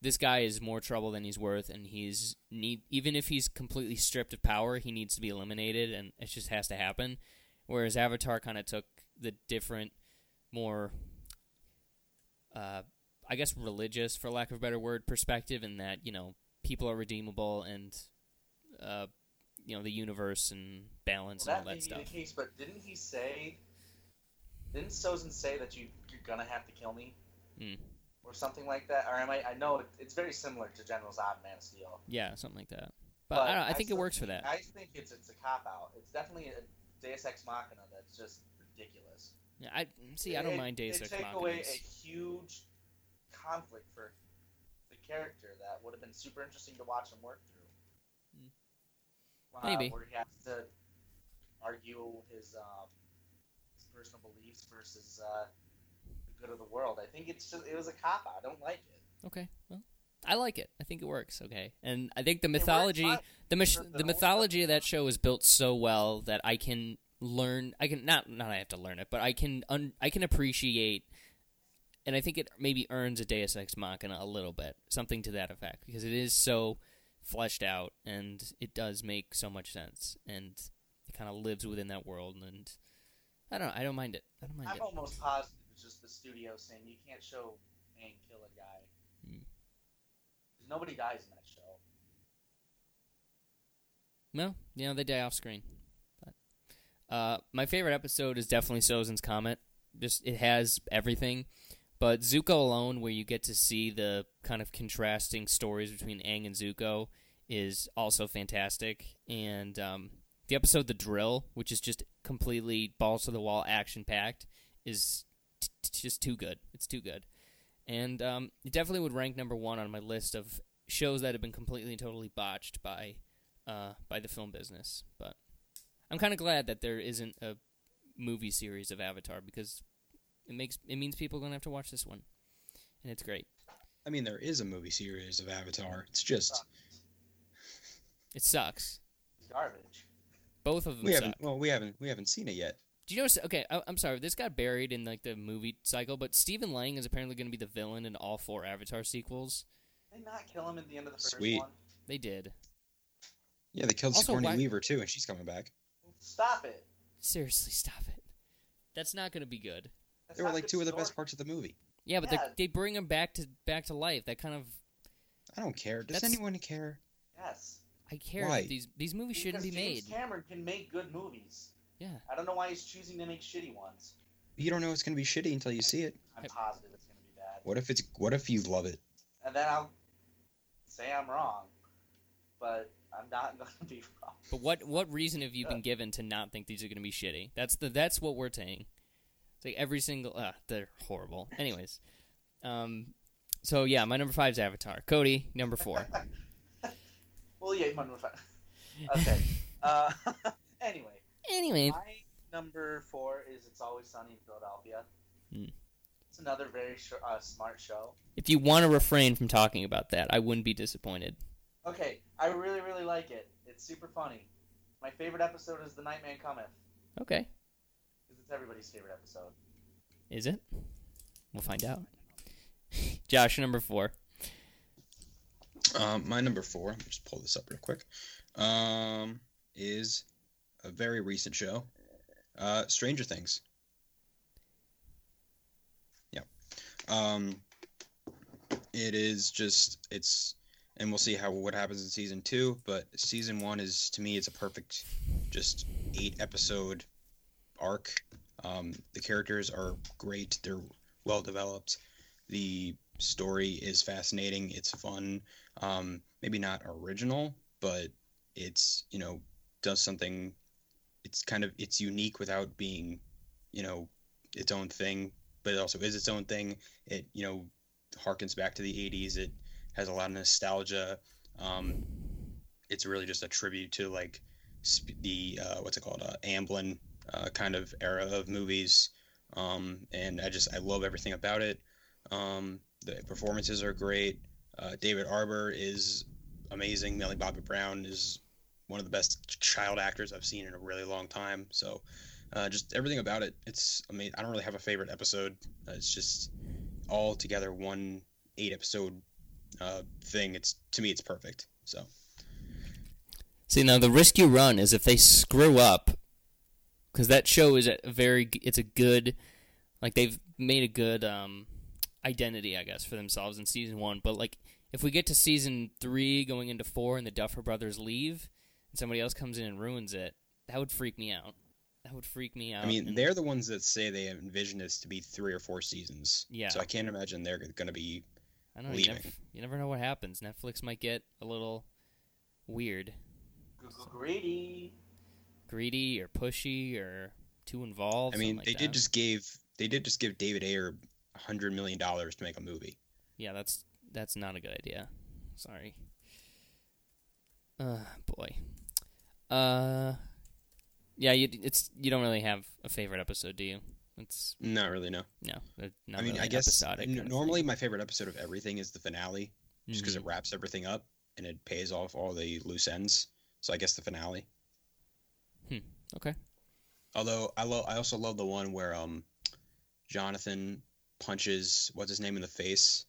this guy is more trouble than he's worth, and he's need even if he's completely stripped of power, he needs to be eliminated, and it just has to happen. Whereas Avatar kind of took the different more, uh, I guess, religious, for lack of a better word, perspective, in that you know people are redeemable and, uh, you know, the universe and balance Well, and that all that be stuff. the case, but didn't he say? Didn't Sozin say that you you're gonna have to kill me, Hmm. or something like that? Or am I? I know it, it's very similar to General Zod and Man of Steel. Yeah, something like that. But, I, don't, I think it works for that. I think it's it's a cop out. It's definitely a Deus Ex Machina that's just ridiculous. Yeah, I see. I don't It- mind Deus Ex take away a huge conflict for the character that would have been super interesting to watch him work through. Mm. Uh, Maybe. where he has to argue his um, his personal beliefs versus uh, the good of the world. I think it's just it was a cop out. I don't like it. Okay, well, I like it. I think it works. Okay, and I think the mythology, the The- the the whole mythology of that show is built so well that I can learn. I can not not I have to learn it, but I can un, I can appreciate. And I think it maybe earns a Deus Ex Machina a little bit, something to that effect, because it is so fleshed out and it does make so much sense, and it kind of lives within that world. And I don't know, I don't mind it. I don't mind I'm it. almost positive it's just the studio saying you can't show Aang kill a guy. Hmm. Nobody dies in that show. No, you know they die off screen. Uh, my favorite episode is definitely Sozin's Comet. Just it has everything, but Zuko alone, where you get to see the kind of contrasting stories between Aang and Zuko, is also fantastic. And um, the episode The Drill, which is just completely balls to the wall, action packed, is t- t- just too good. It's too good, and um, it definitely would rank number one on my list of shows that have been completely and totally botched by uh, by the film business. But I'm kind of glad that there isn't a movie series of Avatar because it makes it means people are gonna have to watch this one, and it's great. I mean, there is a movie series of Avatar. It's just It sucks. It's garbage. Both of them we suck. haven't. Well, we haven't. We haven't seen it yet. Do you notice? Okay, I, I'm sorry. This got buried in like the movie cycle, but Stephen Lang is apparently going to be the villain in all four Avatar sequels. They not kill him at the end of the first Sweet. one? They did. Yeah, they killed Also, Sigourney why- Weaver too, and she's coming back. Stop it. Seriously, stop it. That's not going to be good. That's They were like good two of the best parts of the movie. Yeah, but Yeah. they they bring him back to back to life. That kind of I don't care. Does That's- anyone care? Yes. I care. Why? These these movies shouldn't be Because made. Cameron can make good movies. Yeah. I don't know why he's choosing to make shitty ones. You don't know it's gonna be shitty until you see it. I'm positive it's going to be bad. What if it's? What if you love it? And then I'll say I'm wrong, but I'm not going to be wrong. But what what reason have you been given to not think these are going to be shitty? That's the that's what we're saying. It's like every single uh, they're horrible. Anyways, um, so yeah, my number five is Avatar. Cody, number four. Well, yeah, my number five. Okay. uh, anyway, anyway, my number four is It's Always Sunny in Philadelphia. Hmm. It's another very sh- uh, smart show. if you want to refrain from talking about that, I wouldn't be disappointed. Okay, I really, really like it. It's super funny. My favorite episode is The Nightman Cometh, Okay, because it's everybody's favorite episode. is it? We'll find out. Josh, number four. Um, my number four. Let me just pull this up real quick. Um, is a very recent show. Uh, Stranger Things. Yeah. Um, it is just it's, and we'll see how what happens in season two. But season one is to me, it's a perfect, just eight episode arc. Um, the characters are great. They're well developed. The story is fascinating. It's fun. Um, maybe not original, but it's you know does something. It's kind of it's unique without being, you know, its own thing, but it also is its own thing. It you know harkens back to the '80s. It has a lot of nostalgia. Um, it's really just a tribute to like sp- the uh, what's it called, uh, Amblin uh, kind of era of movies. Um, and I just I love everything about it. Um, the performances are great. Uh, David Harbour is amazing. Millie Bobby Brown is one of the best child actors I've seen in a really long time. So, uh, just everything about it, it's I mean I don't really have a favorite episode. Uh, it's just all together one eight episode uh, thing. It's to me, it's perfect. So, See now the risk you run is if they screw up, because that show is a very it's a good Like they've made a good um, identity, I guess, for themselves in season one. But like, if we get to season three, going into four, and the Duffer Brothers leave, and somebody else comes in and ruins it, that would freak me out. That would freak me out. I mean, they're the ones that say they envision this to be three or four seasons. Yeah. So I can't imagine they're going to be. I don't know. You never, you never know what happens. Netflix might get a little weird, Greedy. greedy, or pushy, or too involved. I mean, something they like did just gave they did just give David Ayer a hundred million dollars to make a movie. Yeah, that's that's not a good idea. Sorry. Uh, boy. Uh, yeah, you it's you don't really have a favorite episode, do you? It's Not really, no. no, not I mean, really I guess episodic n- kind of normally my favorite episode of everything is the finale, just because it wraps everything up and it pays off all the loose ends. So I guess the finale. Hmm. Okay. Although I love, I also love the one where um, Jonathan punches what's his name in the face,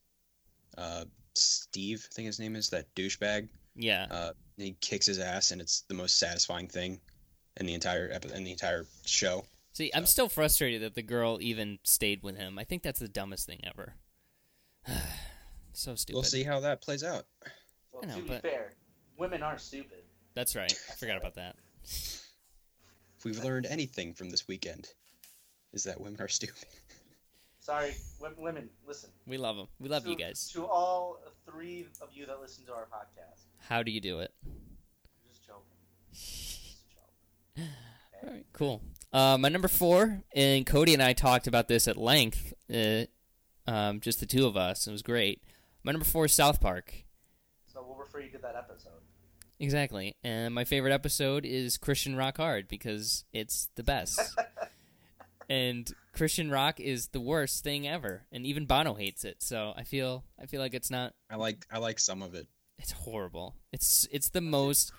uh, Steve, I think his name is that douchebag. Yeah, Uh, he kicks his ass, and it's the most satisfying thing in the entire epi- in the entire show. See, I'm still frustrated that the girl even stayed with him. I think that's the dumbest thing ever. so stupid. We'll see how that plays out. Well, know, to be but- fair, women aren't stupid. That's right. I forgot about that. If we've learned anything from this weekend, is that women are stupid. Sorry, wo- women, listen. We love them. We love to, you guys. To all three of you that listen to our podcast, How do you do it? I'm just joking. Just joking. All right, cool. Uh, my number four, and Cody and I talked about this at length, uh, um, just the two of us. It was great. My number four is South Park. So we'll refer you to that episode. Exactly. And my favorite episode is Christian Rock Hard because it's the best. and Christian rock is the worst thing ever, and even Bono hates it. So I feel I feel like it's not. I like I like some of it. It's horrible. It's it's the most.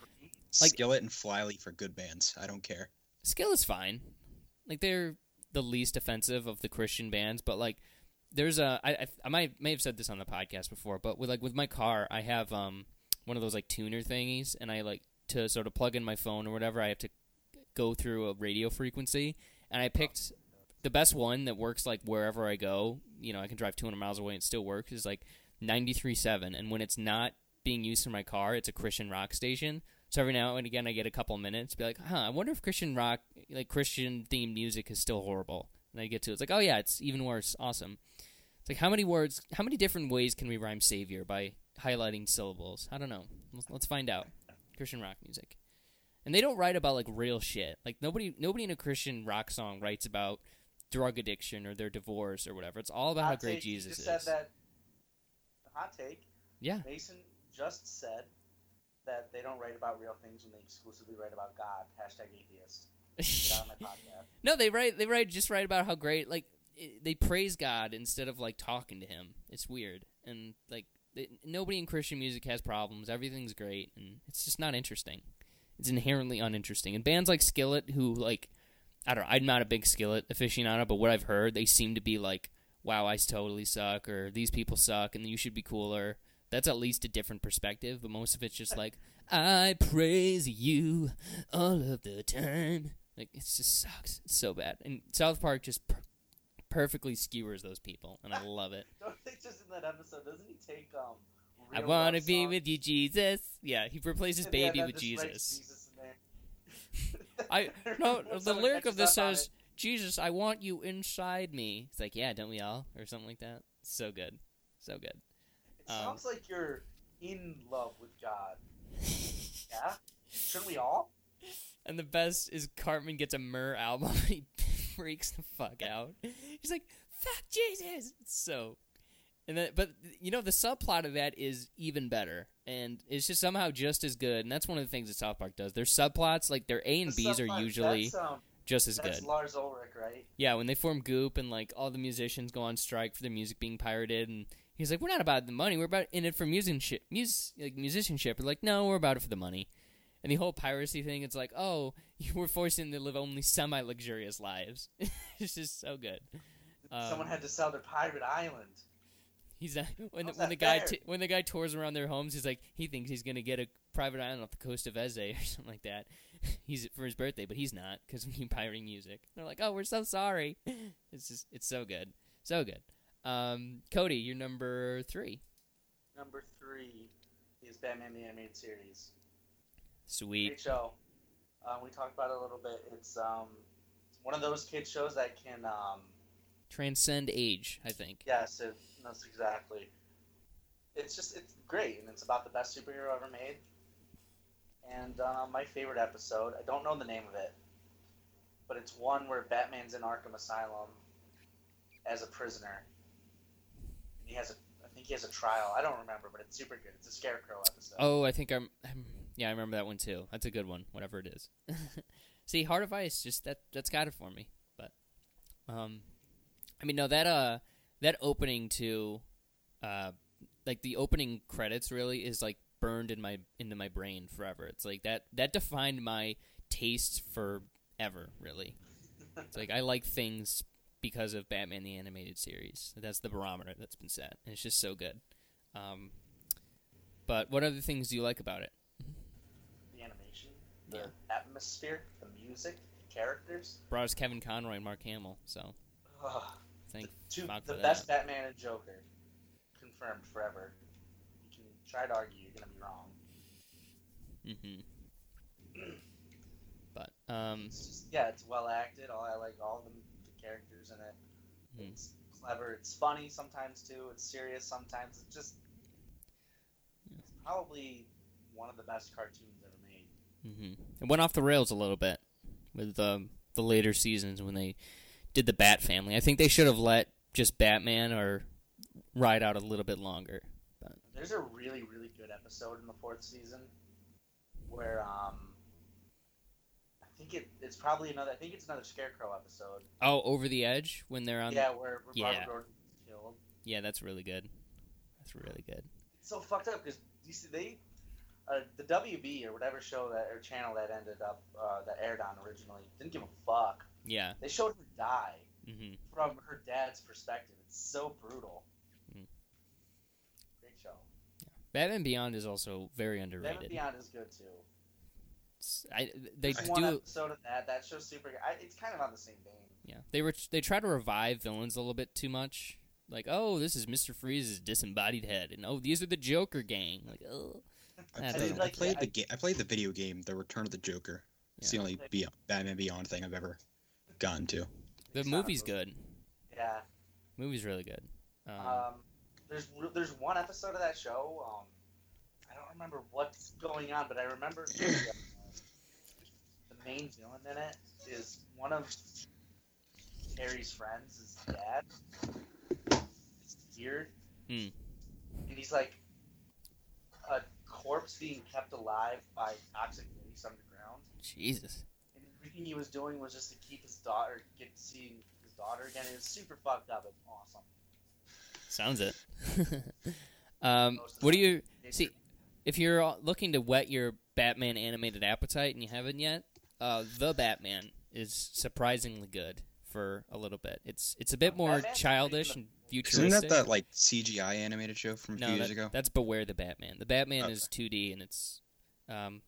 Like- Skillet and Flyleaf for good bands. I don't care. Skill is fine. Like they're the least offensive of the Christian bands, but like there's a I I, I might may have said this on the podcast before, but with like with my car, I have um one of those like tuner thingies, and I like to sort of plug in my phone or whatever. I have to go through a radio frequency, and I picked the best one that works like wherever I go. You know, I can drive 200 miles away and it still works. Is like 93.7, and when it's not being used in my car, it's a Christian rock station. So every now and again, I get a couple minutes, be like, "Huh, I wonder if Christian rock, like Christian themed music, is still horrible." And I get to it, it's like, "Oh yeah, it's even worse. Awesome." It's like how many words, how many different ways can we rhyme savior by highlighting syllables? I don't know. Let's, find out. Christian rock music, and they don't write about like real shit. Like nobody, nobody in a Christian rock song writes about drug addiction or their divorce or whatever. It's all about how great take, you Jesus just is. said that. Hot take. Yeah. Mason just said that they don't write about real things when they exclusively write about God. Hashtag atheist. Get on my podcast. No, they write they write just write about how great like i they praise God instead of like talking to him. It's weird and like they, nobody in Christian music has problems. Everything's great and it's just not interesting. It's inherently uninteresting. And bands like Skillet who like I don't know, I'm not a big Skillet aficionado, but what I've heard, they seem to be like wow, I totally suck or these people suck and you should be cooler. That's at least a different perspective, but most of it's just like I praise you all of the time. Like it just sucks. It's so bad. And South Park just per- perfectly skewers those people, and I love it. Don't they just in that episode? Doesn't he take um? I want to be with you, Jesus. Yeah, he replaces yeah, baby with Jesus. Jesus. I no, the lyric of this says, "Jesus, I want you inside me." It's like, yeah, don't we all, or something like that. So good, so good. Um, sounds like you're in love with God. Yeah, shouldn't we all? And the best is Cartman gets a Myrrh album. he freaks the fuck out. He's like, "Fuck Jesus!" It's so, and then, but you know, the subplot of that is even better, and it's just somehow just as good. And that's one of the things that South Park does. Their subplots, like their A and The B's, are usually um, just as that's good. Lars Ulrich, right? Yeah, when they form Goop and like all the musicians go on strike for their music being pirated, and he's like, "We're not about the money. We're about in it for musicianship. Mus- like musicianship." They're like, "No, we're about it for the money." And the whole piracy thing, it's like, "Oh, you were forcing them to live only semi-luxurious lives." it's just so good. Um, Someone had to sell their pirate island. He's not when the, when the guy t- when the guy tours around their homes. He's like he thinks he's gonna get a private island off the coast of Eze or something like that. he's for his birthday, but he's not because we're pirating music. They're like, oh, we're so sorry. It's just it's so good, so good. Um, Cody, you're number three. Number three is Batman the Animated Series. Sweet. Great show. Um, we talked about it a little bit. It's um, one of those kid shows that can um, Transcend age, I think. yes, it, that's exactly. It's just it's great, and it's about the best superhero ever made. And uh, my favorite episode, I don't know the name of it, but it's one where Batman's in Arkham Asylum as a prisoner. He has a, I think he has a trial. I don't remember, but it's super good. It's a Scarecrow episode. Oh, I think I'm, I'm. Yeah, I remember that one too. That's a good one, whatever it is. See, Heart of Ice, just that that's got it for me. But, um, I mean, no, that uh, that opening to, uh, like the opening credits really is like burned in my into my brain forever. It's like that that defined my taste forever. Really, it's like I like things because of Batman the animated series. That's the barometer that's been set, and it's just so good. Um, but what other things do you like about it? the animation, the atmosphere, the music, the characters. brought us Kevin Conroy and Mark Hamill. So Ugh. thank Two, the best that. Batman and Joker, confirmed forever. You can try to argue, you're gonna be wrong. hmm But um, It's just yeah, it's well acted. All I like all the, the characters in it. Hmm. It's clever. It's funny sometimes too. It's serious sometimes. It's just it's probably one of the best cartoons ever made. hmm it went off the rails a little bit with um, the later seasons when they did the Bat Family. I think they should have let just Batman or ride out a little bit longer. But There's a really really good episode in the fourth season where um. I think it, it's probably another. I think it's another Scarecrow episode. oh, Over the Edge when they're on. yeah, where, where yeah. Barbara Gordon was killed. Yeah, that's really good. That's really good. It's so fucked up because you see they, uh, the WB or whatever show that or channel that ended up uh, that aired on originally didn't give a fuck. Yeah. They showed her die hmm from her dad's perspective. It's so brutal. Mm. Great show. Batman Beyond is also very underrated. Batman. Beyond is good too. It's- I, they There's do. one episode of that. That show's super. I, it's kind of on the same vein. Yeah, they were they try to revive villains a little bit too much. Like, oh, this is Mister Freeze's disembodied head, and oh, these are the Joker gang. Like, oh, I That played, doesn't- I played I- the ga- I played the video game, The Return of the Joker. It's the only Beyond, Batman Beyond thing I've ever gotten to. the It's movie's movie. good. Yeah. Movie's really good. Um, Um, there's there's one episode of that show. Um, I don't remember what's going on, but I remember the, uh, the main villain in it is one of Harry's friends. His dad. It's weird, Hmm. and he's like a corpse being kept alive by toxic waste underground. Jesus, And everything he was doing was just to keep his daughter, get to see his daughter again. It was super fucked up. It's awesome. sounds it. um, what do you see? If you're looking to whet your Batman animated appetite and you haven't yet, uh, the Batman is surprisingly good for a little bit. It's it's a bit more Batman's childish and futuristic. Isn't that that like CGI animated show from a no, few years that- ago? that's Beware the Batman. The Batman Okay. is 2D and it's um,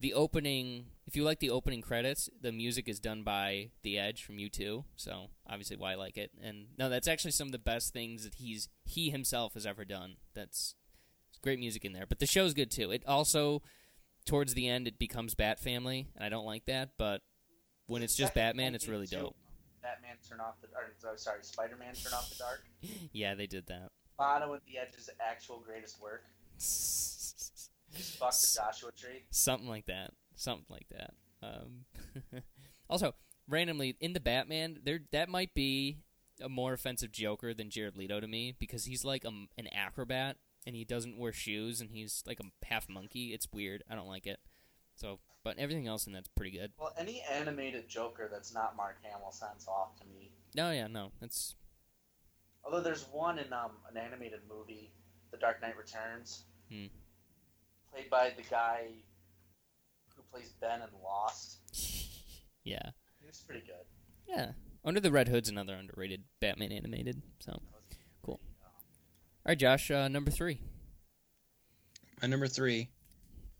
the opening. If you like the opening credits, the music is done by The Edge from U2. So obviously, why I like it. And no, that's actually some of the best things that he's he himself has ever done. That's it's great music in there. But the show's good too. It also towards the end it becomes Bat Family, and I don't like that. But when it's just Batman, it's really dope. Batman turn off the or, sorry, Spider Man turn off the dark. Yeah, they did that. Bono and the Edge's actual greatest work. Fuck the Joshua tree. something like that something like that um, also randomly in the batman there that might be a more offensive joker than jared leto to me because he's like a, an acrobat and he doesn't wear shoes and he's like a half monkey it's weird i don't like it so but everything else in that's pretty good Well, any animated Joker that's not Mark Hamill sounds off to me. no yeah no that's Although there's one in um, an animated movie, The Dark Knight Returns, Hmm. played by the guy who plays Ben in Lost. yeah He was pretty good. yeah under the red hood's another underrated batman animated so That was Cool. pretty, um, All right, Josh. Uh, number three. My number three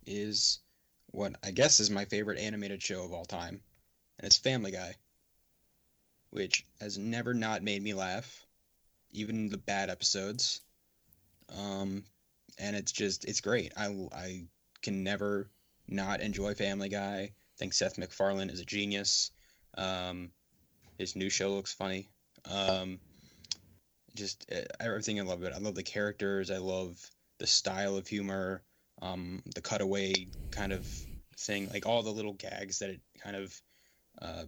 is what I guess is my favorite animated show of all time, and it's Family Guy, which has never not made me laugh, even the bad episodes. Um, and it's just it's great. I I can never not enjoy Family Guy. I think Seth MacFarlane is a genius. Um, his new show looks funny. Um, just uh, everything I love it. I love the characters. I love the style of humor. Um, the cutaway kind of thing, like all the little gags that it kind of uh,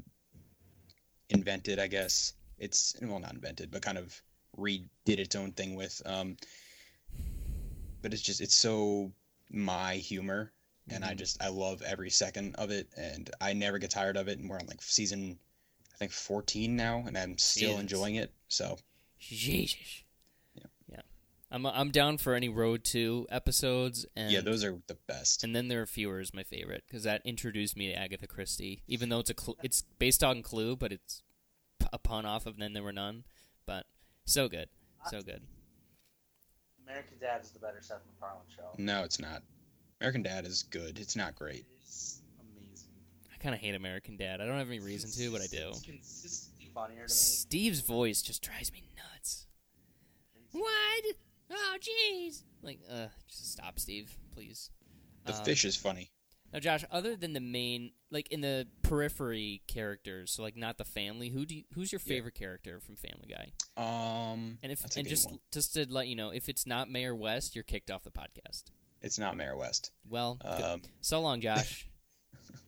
invented. I guess it's well not invented, but kind of redid its own thing with. Um, but it's just it's so my humor and I Mhm. just I love every second of it, and I never get tired of it. And we're on like season, I think fourteen now, and I'm still Jesus. enjoying it. So Jesus. Yeah. Yeah. I'm I'm down for any Road to episodes and yeah, those are the best. and then there are fewer is my favorite because that introduced me to Agatha Christie. Even though it's a cl- it's based on Clue, but it's p- a pun off of Then There Were None. But so good, so good. American Dad is the better Seth MacFarlane show. No, it's not. American Dad is good. It's not great. It's amazing. I kind of hate American Dad. I don't have any reason to, but I do. It's consistently funnier to me. Steve's voice just drives me nuts. What? Oh, jeez. Like, uh, just stop, Steve, please. The Um, fish is funny. Now, Josh, other than the main, like in the periphery characters, so like not the family, who do you, who's your Yeah. favorite character from Family Guy? Um, And if and just one. just to let you know, if it's not Mayor West, you're kicked off the podcast. it's not Mayor West. Well. Um, so long, Josh.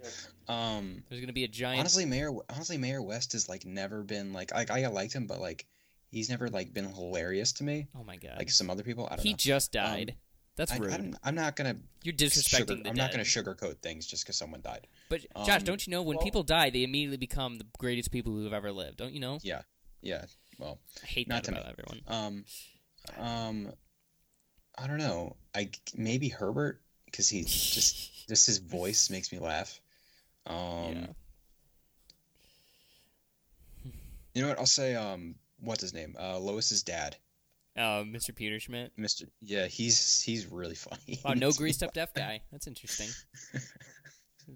Good. um, There's gonna be a giant. honestly, Mayor honestly Mayor West has like never been like like I liked him, but like he's never like been hilarious to me oh my god, like some other people. I don't he know. just died. That's rude. I'm, I'm not gonna you're sugar, disrespecting the I'm dead. not gonna sugarcoat things just because someone died. But Josh, um, don't you know when well- people die, they immediately become the greatest people who have ever lived? Don't you know? Yeah, yeah. Well, I hate Not that to about everyone. um, um, I don't know. I maybe Herbert because he just just his voice makes me laugh. Um, yeah. you know what? I'll say um, what's his name? Uh, Lois's dad, Uh, Mr. Pewterschmidt. Mister. Yeah, he's he's really funny. Oh, no greased up deaf guy. That's interesting.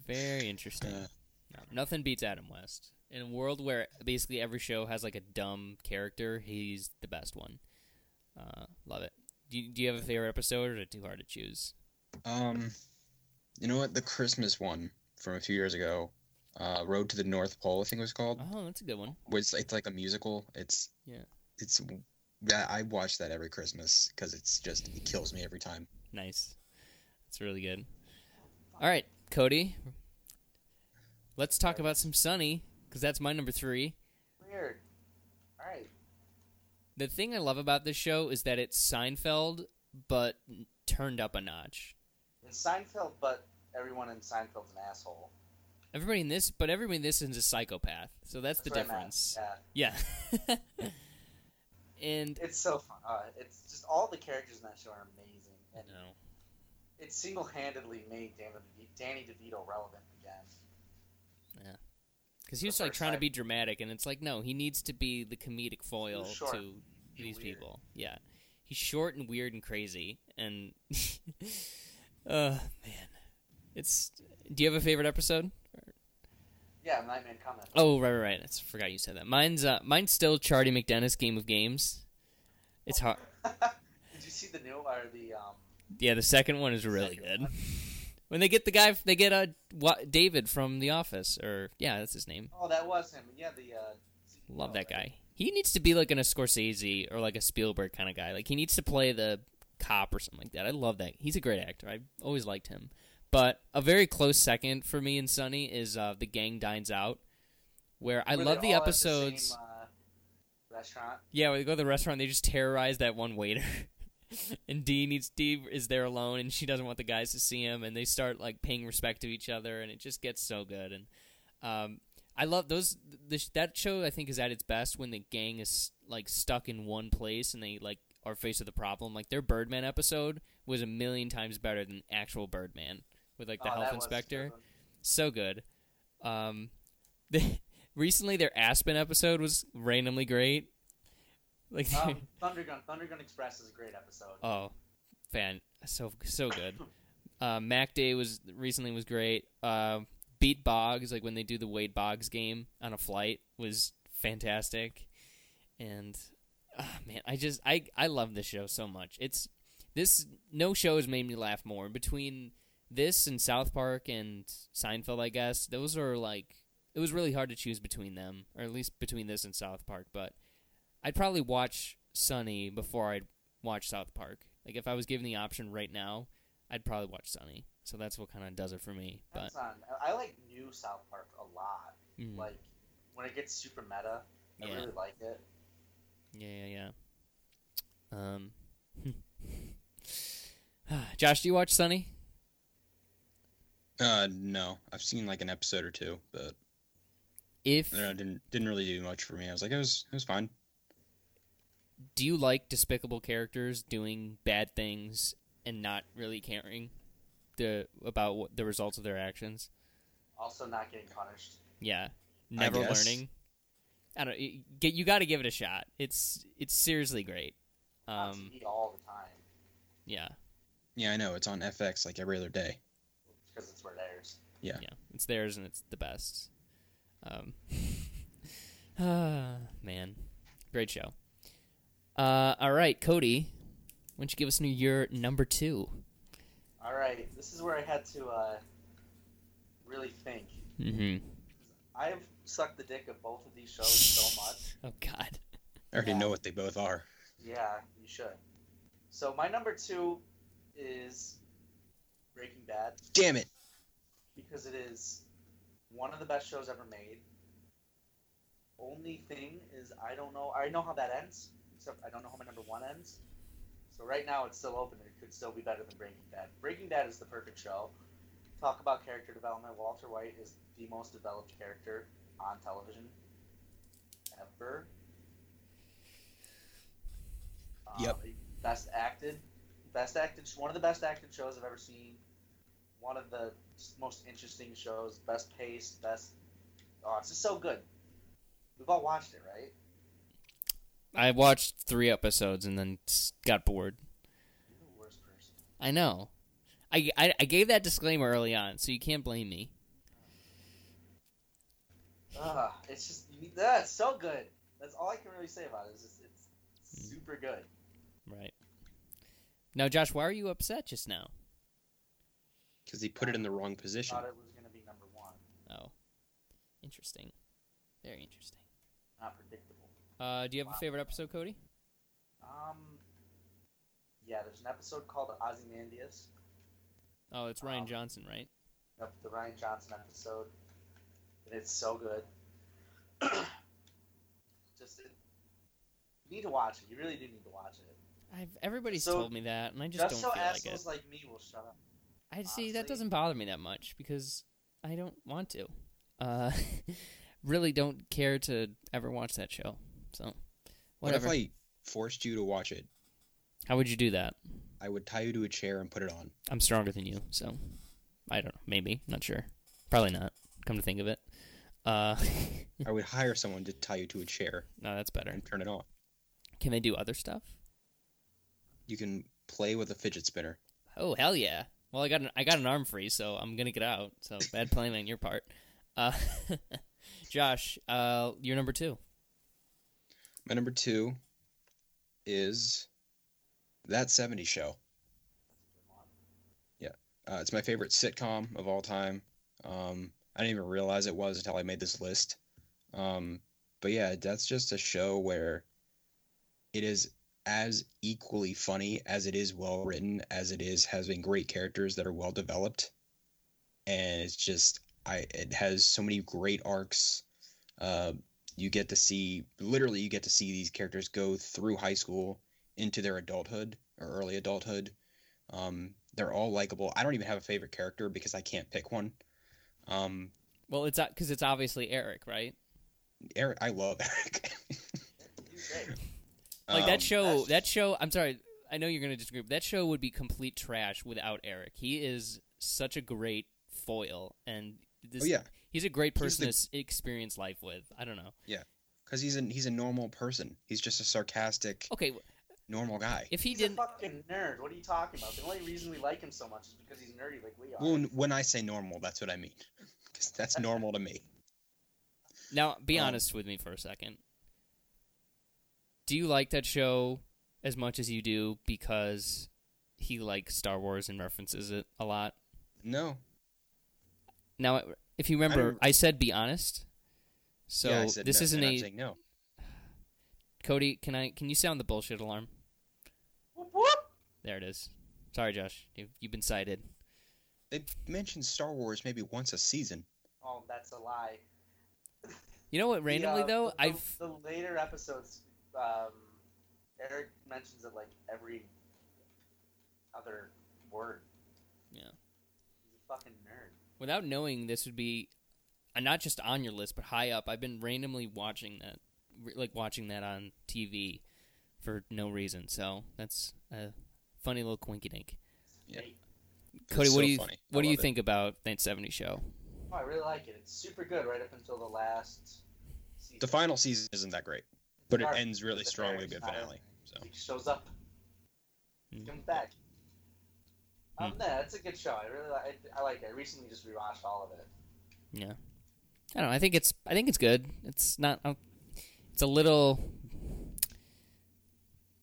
Very interesting. Uh, No, nothing beats Adam West. In a world where basically every show has like a dumb character, he's the best one. Uh, love it. Do you, do you have a favorite episode, or is it too hard to choose? Um, you know what? The Christmas one from a few years ago, uh, Road to the North Pole, I think it was called. Oh, that's a good one. Where it's, it's like a musical. It's Yeah. It's that I watch that every Christmas because it's just it kills me every time. Nice. That's really good. All right, Cody. Let's talk about some Sunny, because that's my number three. Weird. All right. The thing I love about this show is that it's Seinfeld, but turned up a notch. Seinfeld, but everyone in Seinfeld's an asshole. Everybody in this, but everybody in this is a psychopath. So that's, the I meant. difference. Yeah. Yeah. and It's so fun. Uh, it's just all the characters in that show are amazing, and no, it single-handedly made Danny, DeVito, relevant again. Yeah, because he was like trying to be dramatic, and it's like no, he needs to be the comedic foil to these weird. people. Yeah, he's short and weird and crazy, and uh man, it's. Do you have a favorite episode? Yeah, Nightman Cometh. Oh right, right, right. I forgot you said that. Mine's uh, mine's still Chardee MacDennis Game of Games. It's hard. Did you see the new or the um? Yeah, the second one is really good. When they get the guy, they get uh, what, David from The Office, or yeah, that's his name. Oh, that was him. Yeah, the uh. Love that guy. He needs to be like in a Scorsese or like a Spielberg kind of guy. Like he needs to play the cop or something like that. I love that. He's a great actor. I've always liked him. But a very close second for me and Sunny is uh, the gang dines out, where I Were love the episodes. same, uh, restaurant. Yeah, when they go to the restaurant, they just terrorize that one waiter. and Dee needs Dee is there alone, and she doesn't want the guys to see him, and they start like paying respect to each other, and it just gets so good. And um, I love those. The, that show I think is at its best when the gang is like stuck in one place and they like are face of the problem. Like their Birdman episode was a million times better than actual Birdman with like the Oh, health that was good inspector so good. Um, the, recently their Aspen episode was randomly great. Like, Um, Thundergun. Thundergun Express is a great episode. oh, fan, so so good. Uh, Mac Day was recently was great. Uh, Beat Boggs, like when they do the Wade Boggs game on a flight, was fantastic. And ah, man, I just I I love this show so much. It's this no show has made me laugh more. Between this and South Park and Seinfeld, I guess those are like it was really hard to choose between them, or at least between this and South Park. But I'd probably watch Sunny before I'd watch South Park. Like if I was given the option right now, I'd probably watch Sunny. So that's what kind of does it for me. But on. I like new South Park a lot. mm, Like when it gets super meta, I Yeah. really like it. Yeah, yeah, yeah. Um, Josh, do you watch Sunny? Uh, no, I've seen like an episode or two, but If uh, didn't didn't really do much for me. I was like, it was it was fine. do you like despicable characters doing bad things and not really caring the about what, the results of their actions? Also, not getting punished. Yeah, never learning. I don't. You, get you got to give it a shot. It's it's seriously great. On Um, TV all the time yeah, Yeah, I know it's on FX like every other day. because it's where it airs. Yeah. yeah, it's theirs and it's the best. Um, ah, man, great show. Uh, all right, Cody, why don't you give us new your number two? All right, this is where I had to uh, really think. Mm-hmm. I've sucked the dick of both of these shows so much. Oh God. I already Yeah. know what they both are. Yeah, you should. So my number two is Breaking Bad Damn it! because it is one of the best shows ever made. Only thing is, I don't know. I know how that ends, except I don't know how my number one ends. So right now it's still open. It could still be better than Breaking Bad. Breaking Bad is the perfect show. Talk about character development. Walter White is the most developed character on television ever. Yep. Um, best acted, best acted, one of the best acted shows I've ever seen. One of the most interesting shows, best paced, best. Oh, it's just so good. We've all watched it, right? I watched three episodes and then got bored. You're the worst person. I know. I, I, I gave that disclaimer early on, so you can't blame me. Ah, it's just that's need, so good. That's all I can really say about it. it. Is just, it's super good. Right. Now, Josh, why are you upset just now? Because he put it in the wrong position. Thought it was gonna be number one. Oh, interesting. Very interesting. Not predictable. Uh, do you have a favorite episode, Cody? Um. Yeah, there's an episode called Ozymandias. Oh, it's Rian Um, Johnson, right? Yep, the Rian Johnson episode. And it's so good. Just it, you need to watch it. You really do need to watch it. I've everybody's So, told me that, and I just, Just don't so feel like assholes it. like me will shut up. I see that doesn't bother me that much because I don't want to. Uh, really don't care to ever watch that show. So, whatever. What if. I forced you to watch it? How would you do that? I would tie you to a chair and put it on. I'm stronger than you, so I don't know. Maybe not sure. Probably not. Come to think of it, uh, I would hire someone to tie you to a chair no, that's better. and turn it off. Can they do other stuff? You can play with a fidget spinner. Oh hell yeah! Well, I got an I got an arm free, so I'm gonna get out. So bad planning on your part. Uh, Josh, uh, you're number two. My number two is that 70s show. Yeah, uh, it's my favorite sitcom of all time. Um, I didn't even realize it was until I made this list. Um, but yeah, that's just a show where it is as equally funny as it is well written, as it is has been great characters that are well developed, and it's just I it has so many great arcs. Uh, you get to see literally you get to see these characters go through high school into their adulthood or early adulthood. Um, they're all likable. I don't even have a favorite character because I can't pick one. Um, Well, it's because it's obviously Eric, right? Eric, I love Eric. Like Um, that show. That show. I'm sorry. I know you're gonna disagree, but that show would be complete trash without Eric. He is such a great foil, and this, Oh yeah, he's a great person the- to experience life with. I don't know. Yeah, because he's a he's a normal person. He's just a sarcastic, Okay, normal guy. if he He's didn't, a fucking nerd. What are you talking about? The only reason we like him so much is because he's nerdy like we are. Well, when I say normal, that's what I mean. 'Cause that's normal to me. now be Um, honest with me for a second. Do you like that show as much as you do because he likes Star Wars and references it a lot? No. Now, if you remember, I'm- I said be honest. So yeah, I said this no, isn't and I'm a saying no. Cody. Can I? Can you sound the bullshit alarm? Whoop, whoop. There it is. Sorry, Josh. You've, you've been cited. They mentioned Star Wars maybe once a season. Oh, that's a lie. You know what? Randomly The, uh, though, the, the- I've the later episodes. Um, Eric mentions it like every other word. Yeah. He's a fucking nerd. without knowing this would be uh, not just on your list but high up. I've been randomly watching that, like watching that on TV for no reason. So that's a funny little quinky dink. Yeah. Cody, It's what do you funny. I what do you it. think about that '70s show? Oh, I really like it. It's super good right up until the last season. The final season isn't that great, but it ends really the strong with a good finale. So He shows up. He Mm. comes back. Um, Hmm. yeah, it's a good show. I really like. I, I like it. I recently just rewatched all of it. Yeah, I don't know. I think it's I think it's good. It's not. It's a little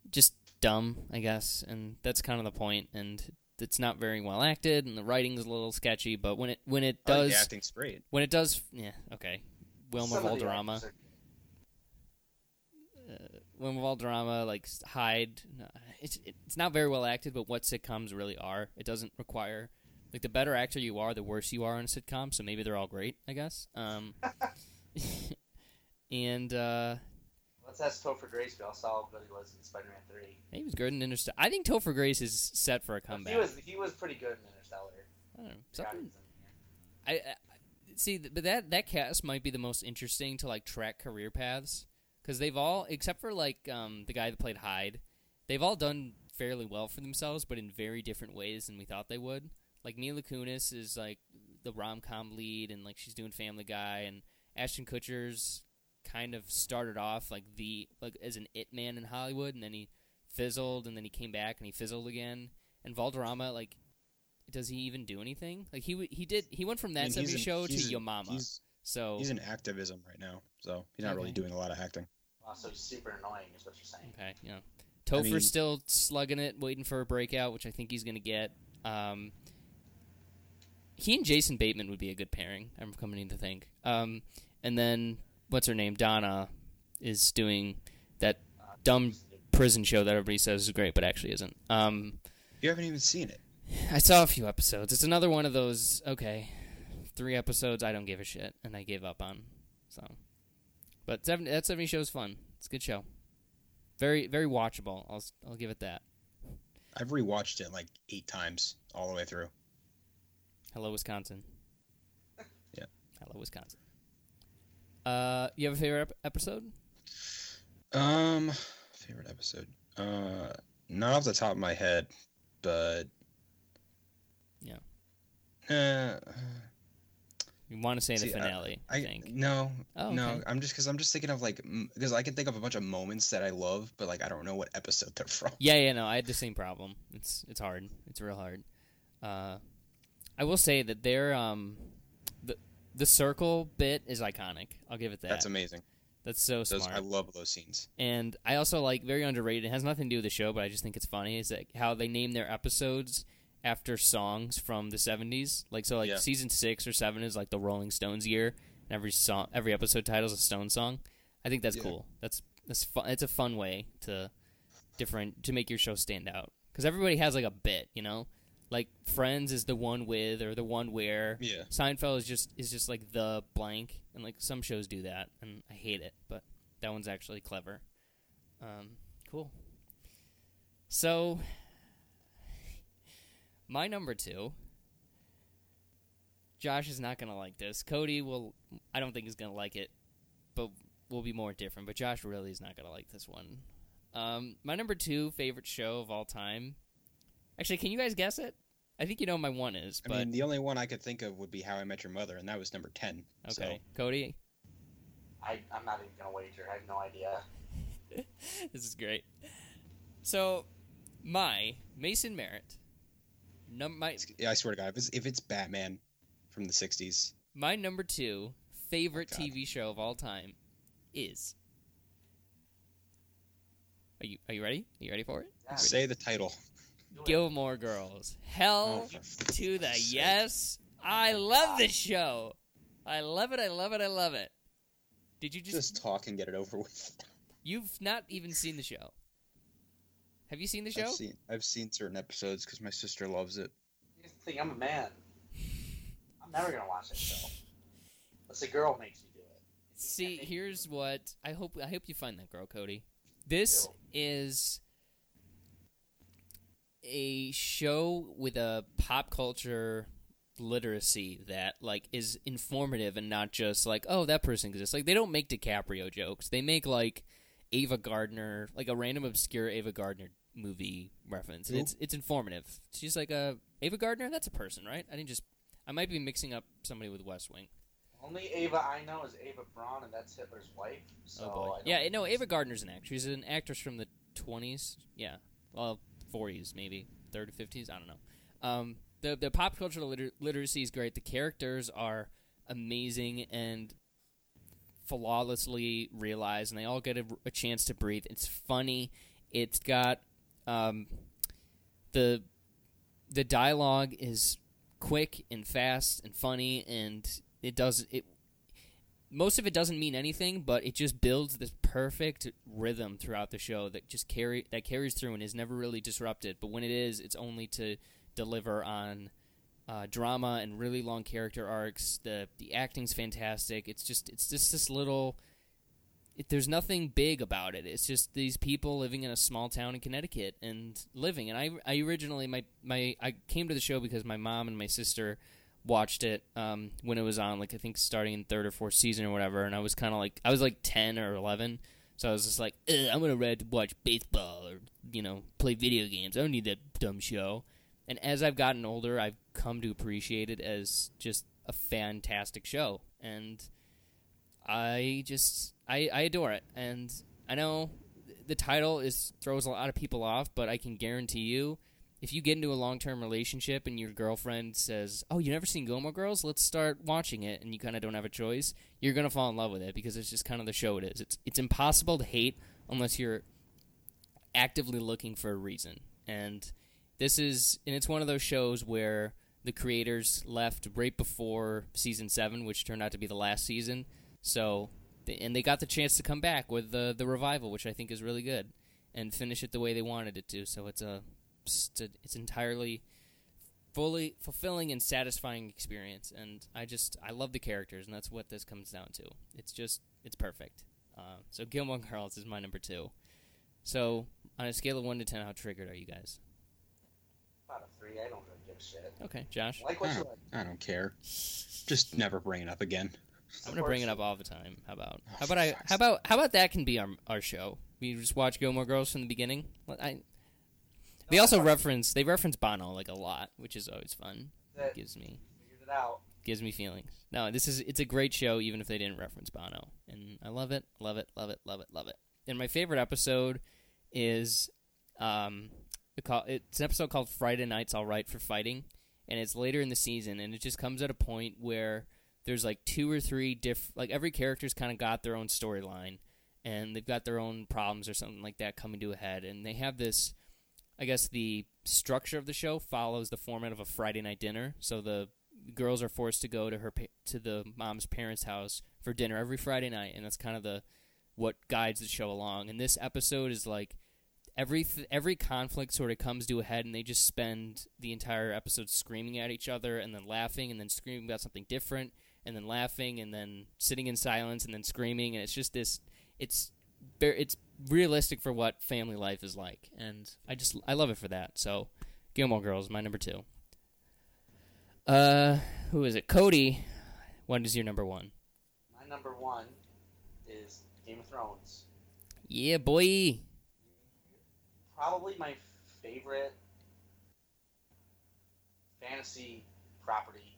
just dumb, I guess, and that's kind of the point. And it's not very well acted, and the writing's a little sketchy. But when it when it I think does the acting's great. when it does, yeah, okay. Wilmer Some of the Valderrama, actors are- Wilmer Valderrama, like Hyde. It's it's not very well acted, but what sitcoms really are. It doesn't require like the better actor you are, the worse you are in a sitcom. So maybe they're all great, I guess. Um, and uh, Let's ask Topher Grace how solid good he was in Spider-Man Three. he was good in Interstellar. I think Topher Grace is set for a comeback. He was he was pretty good in Interstellar. I don't know, something was in here. I, I see, but that that cast might be the most interesting to like track career paths because they've all, except for like um, the guy that played Hyde, they've all done fairly well for themselves, but in very different ways than we thought they would. Like Mila Kunis is like the rom com lead, and like she's doing Family Guy, and Ashton Kutcher's kind of started off like the like as an it man in Hollywood, and then he fizzled, and then he came back and he fizzled again. And Valderrama, like, does he even do anything? Like he he did he went from I that mean, he's 70s an- show to he's- Yo Mama. He's so he's in activism right now, so he's not really doing a lot of acting. Oh, so he's super annoying, is what you're saying. okay, yeah. Topher's mean- still slugging it, waiting for a breakout, which I think he's gonna get. Um, he and Jason Bateman would be a good pairing. I'm coming to think. Um, and then what's her name? Donna is doing that dumb prison show that everybody says is great, but actually isn't. Um, You haven't even seen it. I saw a few episodes. It's another one of those. Okay, three episodes. I don't give a shit, and I gave up on. So, but seven, that seventy show is fun. It's a good show. Very, very watchable. I'll I'll give it that. I've rewatched it like eight times all the way through. Hello, Wisconsin. Yeah. Hello, Wisconsin. Uh, you have a favorite ep- episode? Um, favorite episode. Uh, not off the top of my head, but Yeah. Uh, You want to say the See, I- finale? I, I think. no, Oh, no. okay. I'm just because I'm just thinking of like because I can think of a bunch of moments that I love, but like I don't know what episode they're from. Yeah, yeah, no, I had the same problem. It's it's hard. It's real hard. Uh, I will say that they're um, the circle bit is iconic. I'll give it that. That's amazing. That's so Those, smart. I love those scenes. and I also like very underrated. It has nothing to do with the show, but I just think it's funny. Is that how they name their episodes after songs from the seventies? Like so, like Yeah. season six or seven is like the Rolling Stones year, and every song, every episode title is a Stone song. I think that's Yeah. cool. That's that's fun. It's a fun way to different to make your show stand out because everybody has like a bit, you know. Like Friends is the one with or the one where. Yeah. Seinfeld is just is just like the blank, and like some shows do that, and I hate it, but that one's actually clever. Um, cool. So, my number two. Josh is not gonna like this. Cody will. I don't think he's gonna like it, but we'll be more different. But Josh really is not gonna like this one. Um, my number two favorite show of all time. Actually, can you guys guess it? I think you know what my one is, I but mean, the only one I could think of would be How I Met Your Mother, and that was number ten. Okay, Cody. I, I'm not even gonna wager. I have no idea. this is great. So, my Mason Merritt, num- my Yeah, I swear to God, if it's, if it's Batman from the '60s, my number two favorite Oh, TV show of all time is. Are you Are you ready? Are you ready for it? Yeah, say the title. Do it. Gilmore Girls. Hell Oh, to the fuck's yes! I love this show. I love it. I love it. I love it. Did you just, Just talk and get it over with. You've not even seen the show. Have you seen the show? I've seen I've seen certain episodes because my sister loves it. You think I'm a man? I'm never gonna watch that show. Unless a girl makes me do it. See, here's what I hope. I hope you find that girl, Cody. This is a show with a pop culture literacy that like is informative and not just like oh that person exists. Like they don't make DiCaprio jokes. They make like Ava Gardner, like a random obscure Ava Gardner movie reference. And it's it's informative. She's like a Ava Gardner. That's a person, right? I didn't just. I might be mixing up somebody with West Wing. Only Ava I know is Ava Braun, and that's Hitler's wife. Oh, so Oh I boy. don't Yeah, no, Ava Gardner's an actress. She's an actress from the twenties. Yeah, well, forties maybe, third fifties. I don't know. Um, the the pop culture liter- literacy is great. The characters are amazing and flawlessly realized, and they all get a, a chance to breathe. It's funny. It's got um, the the dialogue is quick and fast and funny, and it does it most of it doesn't mean anything, but it just builds this perfect rhythm throughout the show that just carry that carries through and is never really disrupted. But when it is, it's only to deliver on uh, drama and really long character arcs. the The acting's fantastic. It's just it's just this little. It, there's nothing big about it. It's just these people living in a small town in Connecticut and living. And I, I originally my my I came to the show because my mom and my sister watched it um, when it was on, like I think starting in third or fourth season or whatever, and I was kind of like I was like ten or eleven, so I was just like "Ugh, I'm gonna read watch baseball or you know play video games. I don't need that dumb show. And as I've gotten older, I've come to appreciate it as just a fantastic show, and I just I, I adore it. And I know the title is throws a lot of people off, but I can guarantee you if you get into a long term relationship and your girlfriend says, "Oh, you never seen Gilmore Girls? Let's start watching it," and you kind of don't have a choice, you're gonna fall in love with it because it's just kind of the show it is. It's it's impossible to hate unless you're actively looking for a reason. And this is and it's one of those shows where the creators left right before season seven, which turned out to be the last season. So and they got the chance to come back with the the revival, which I think is really good, and finish it the way they wanted it to. So it's a it's entirely fully fulfilling and satisfying experience and i just i love the characters and that's what this comes down to it's just it's perfect uh, so gilmore girls is my number two so on a scale of 1 to 10 how triggered are you guys About a three. I don't really give a shit. okay josh I like what I don't, like. I don't care. Just never bring it up again. i'm gonna bring it up all the time how about how about i how about how about that can be our, our show we just watch gilmore girls from the beginning Well, i they also reference they reference bono like a lot which is always fun That gives me figured it out. gives me feelings. No, this is it's a great show even if they didn't reference Bono. And I love it, love it, love it, love it, love it. And my favorite episode is um it's an episode called Friday Nights All Right for Fighting and it's later in the season and it just comes at a point where there's like two or three diff like every character's kind of got their own storyline and they've got their own problems or something like that coming to a head and they have this I guess the structure of the show follows the format of a Friday night dinner. So the girls are forced to go to her to the mom's parents' house for dinner every Friday night, and that's kind of the what guides the show along. And this episode is like every th- every conflict sort of comes to a head, and they just spend the entire episode screaming at each other, and then laughing, and then screaming about something different, and then laughing, and then sitting in silence, and then screaming, and it's just this. It's it's realistic for what family life is like, and I just I love it for that. So, Gilmore Girls, my number two. Uh, who is it? Cody. What is your number one? My number one is Game of Thrones. Yeah, boy. Probably my favorite fantasy property.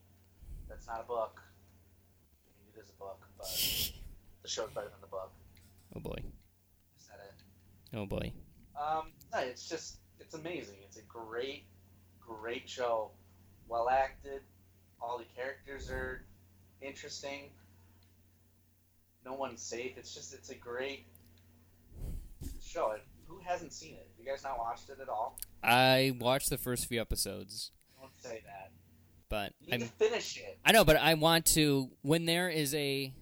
That's not a book. I mean, it is a book, but the show's better than the book. Oh boy. I said it. Oh boy. Um, no, it's just it's amazing. It's a great, great show. Well acted. All the characters are interesting. No one's safe. It's just it's a great show. Who hasn't seen it? You guys not watched it at all? I watched the first few episodes, Don't say that. but You I finish it. I know, but I want to when there is a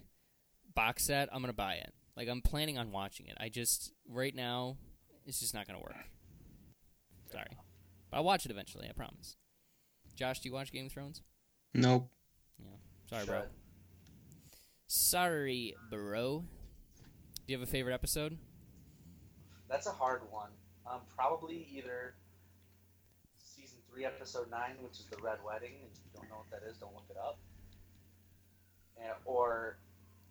box set, I'm gonna buy it. Like I'm planning on watching it. I just right now it's just not gonna work. Sorry. But I'll watch it eventually, I promise. Josh, do you watch Game of Thrones? Nope. Yeah. Sorry, bro. Should. Sorry, bro. Do you have a favorite episode? That's a hard one. Um, probably either season three, episode nine, which is the Red Wedding. And if you don't know what that is, don't look it up. And, or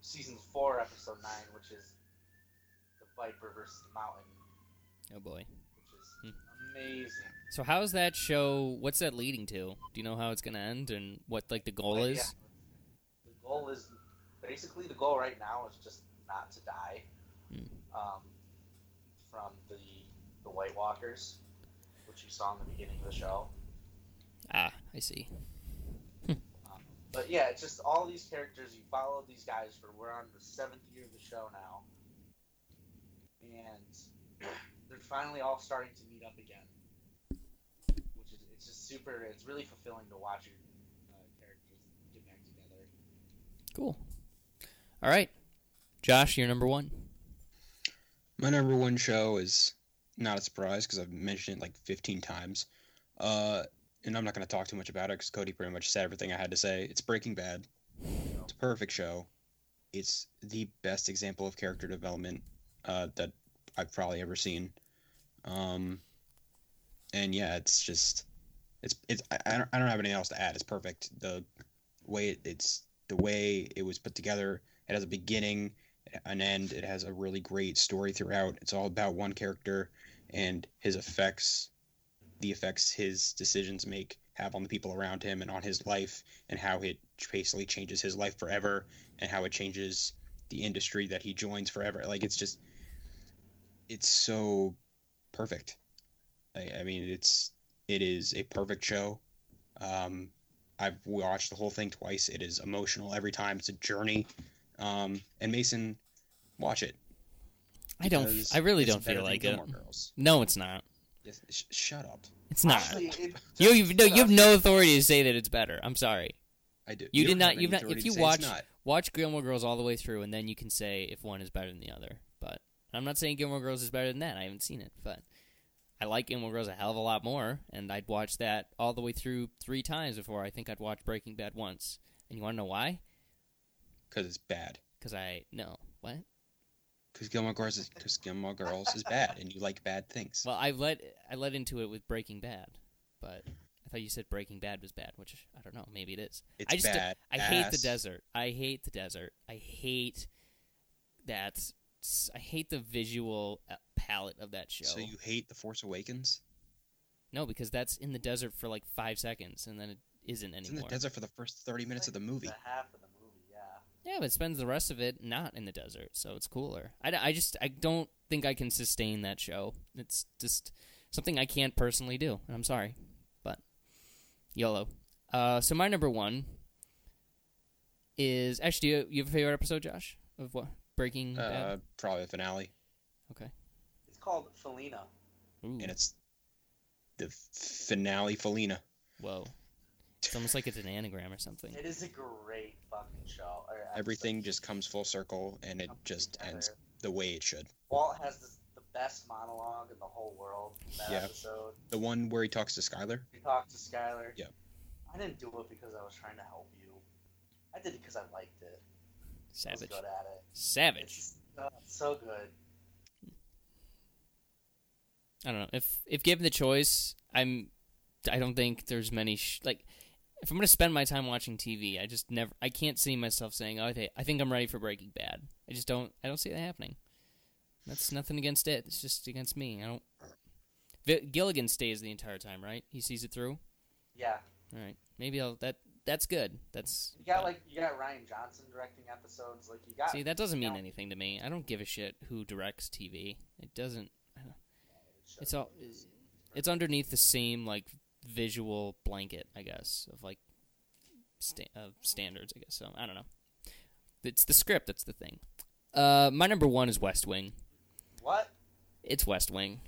season four, episode nine, which is the Viper versus the Mountain, Oh boy. which is Hmm. amazing. So how's that show? What's that leading to? Do you know how it's gonna end and what like the goal But, is? yeah, the goal is basically the goal right now is just not to die Hmm. um, from the the White Walkers, which you saw in the beginning of the show. Ah, I see. But yeah, it's just all these characters. You follow these guys for we're on the seventh year of the show now, and they're finally all starting to meet up again. Which is it's just super. It's really fulfilling to watch your uh, characters get back together. Cool. All right, Josh, you're number one. My number one show is not a surprise because I've mentioned it like 15 times. Uh, and I'm not going to talk too much about it because Cody pretty much said everything I had to say. It's Breaking Bad. It's a perfect show. It's the best example of character development uh, that I've probably ever seen. Um, and yeah, it's just it's it's I, I don't I don't have anything else to add. It's perfect. The way it, it's the way it was put together. It has a beginning, an end. It has a really great story throughout. It's all about one character and his effects, the effects his decisions make have on the people around him and on his life, and how it basically changes his life forever, and how it changes the industry that he joins forever. Like it's just, it's so perfect. I, I mean, it's it is a perfect show. Um, I've watched the whole thing twice. It is emotional every time. It's a journey. Um, and Mason, watch it. I don't. I really don't feel like it. No, it's not. Yes, sh- shut up. It's not. Actually, it You you've no, you have no authority to say that it's better. I'm sorry. I do. You, did don't not. You've not. If you watch watch Gilmore Girls all the way through, and then you can say if one is better than the other. But I'm not saying Gilmore Girls is better than that. I haven't seen it, but I like Gilmore Girls a hell of a lot more, and I'd watch that all the way through three times before I think I'd watch Breaking Bad once. And you want to know why? because it's bad. Because I no what? Because Gilmore Girls is because Gilmore Girls is bad, and you like bad things. Well, I led I led into it with Breaking Bad, but I thought you said Breaking Bad was bad, which I don't know. Maybe it is. It's I just bad. I hate the desert. I hate the desert. I hate that. I hate the visual uh, palette of that show. So you hate the Force Awakens? No, because that's in the desert for like five seconds, and then it isn't It's in the anymore. desert for the first thirty minutes of the movie. The half of the movie, yeah. Yeah, but spends the rest of it not in the desert, so it's cooler. I, I just I don't think I can sustain that show. It's just something I can't personally do, and I'm sorry, but YOLO. Uh, so my number one is actually do you, you have a favorite episode, Josh, of what Breaking Uh, Bad? probably the finale, Okay. It's called Felina. Ooh, and it's the finale Felina. whoa. It's almost like it's an anagram or something. It is a great fucking show. Everything just comes full circle, and it just together. ends the way it should. Walt has this, the best monologue in the whole world that Yeah. episode. The one where he talks to Skyler. He talked to Skyler. Yeah. I didn't do it because I was trying to help you. I did it because I liked it. I was Savage. good at it. Savage. It's uh, so good. I don't know if if given the choice, I'm. I don't think there's many sh- like. If I'm gonna spend my time watching TV, I just never. I can't see myself saying, "Oh, I, thi- I think I'm ready for Breaking Bad." I just don't. I don't see that happening. That's nothing against it. It's just against me. I don't. Vi- Gilligan stays the entire time, right? He sees it through. Yeah. All right. Maybe I'll. That that's good. That's You got like you got Rian Johnson directing episodes. Like you got see that doesn't mean Yeah. anything to me. I don't give a shit who directs TV. It doesn't. I don't- It's all. It's underneath the same like visual blanket, I guess, of like sta- of standards. I guess so. I don't know. It's the script that's the thing. Uh, my number one is West Wing. what It's West Wing.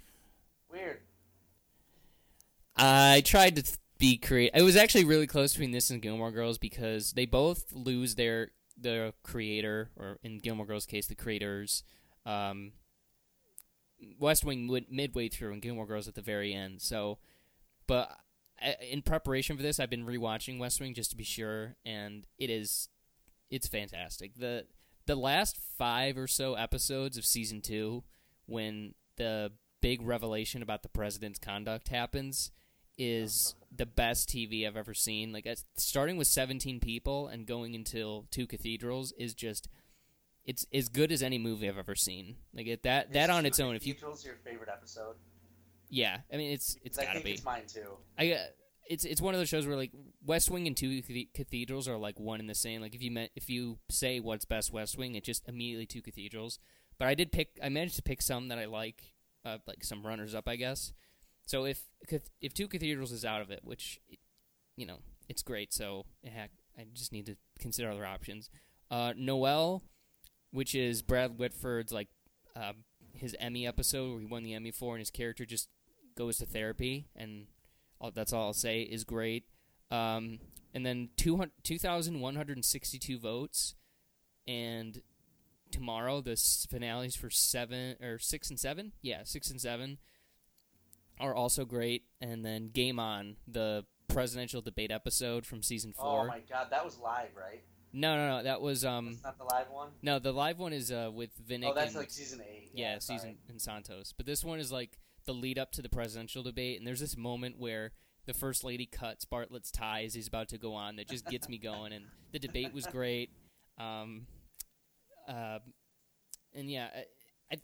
weird. I tried to th- be creative. It was actually really close between this and Gilmore Girls because they both lose their their creator, or in Gilmore Girls' case, the creators. Um, West Wing went midway through, and Gilmore Girls at the very end. So, but in preparation for this, I've been rewatching West Wing just to be sure, and it is it's fantastic. the The last five or so episodes of season two, when the big revelation about the president's conduct happens, is the best TV I've ever seen. Like starting with 17 people and going until two cathedrals is just it's as good as any movie I've ever seen. Like it, that that Is on its own. If you Cathedrals your favorite episode? Yeah, I mean it's it's I gotta think be. it's mine too. I uh, it's it's one of those shows where like West Wing and two cathedrals are like one and the same. Like if you met if you say what's best West Wing, it just immediately two cathedrals. But I did pick. I managed to pick some that I like, uh, like some runners up, I guess. So if if two cathedrals is out of it, which you know it's great. So heck, I just need to consider other options. Uh, Noel, which is Brad Whitford's like uh, his Emmy episode where he won the Emmy for, and his character just goes to therapy, and all, that's all I'll say is great. Um, and then 200 2,162 votes, and tomorrow the finales for seven or six and seven, yeah, six and seven are also great. And then Game On, the presidential debate episode from season four. Oh my god, that was live, right? No, no, no, that was um, That's not the live one. no, the live one is uh with Vinick. Oh, that's and, like season eight. yeah, sorry. season in Santos. But this one is like the lead up to the presidential debate, and there's this moment where the first lady cuts Bartlet's tie as he's about to go on that just gets me going, and the debate was great. Um, uh, and yeah, I, I,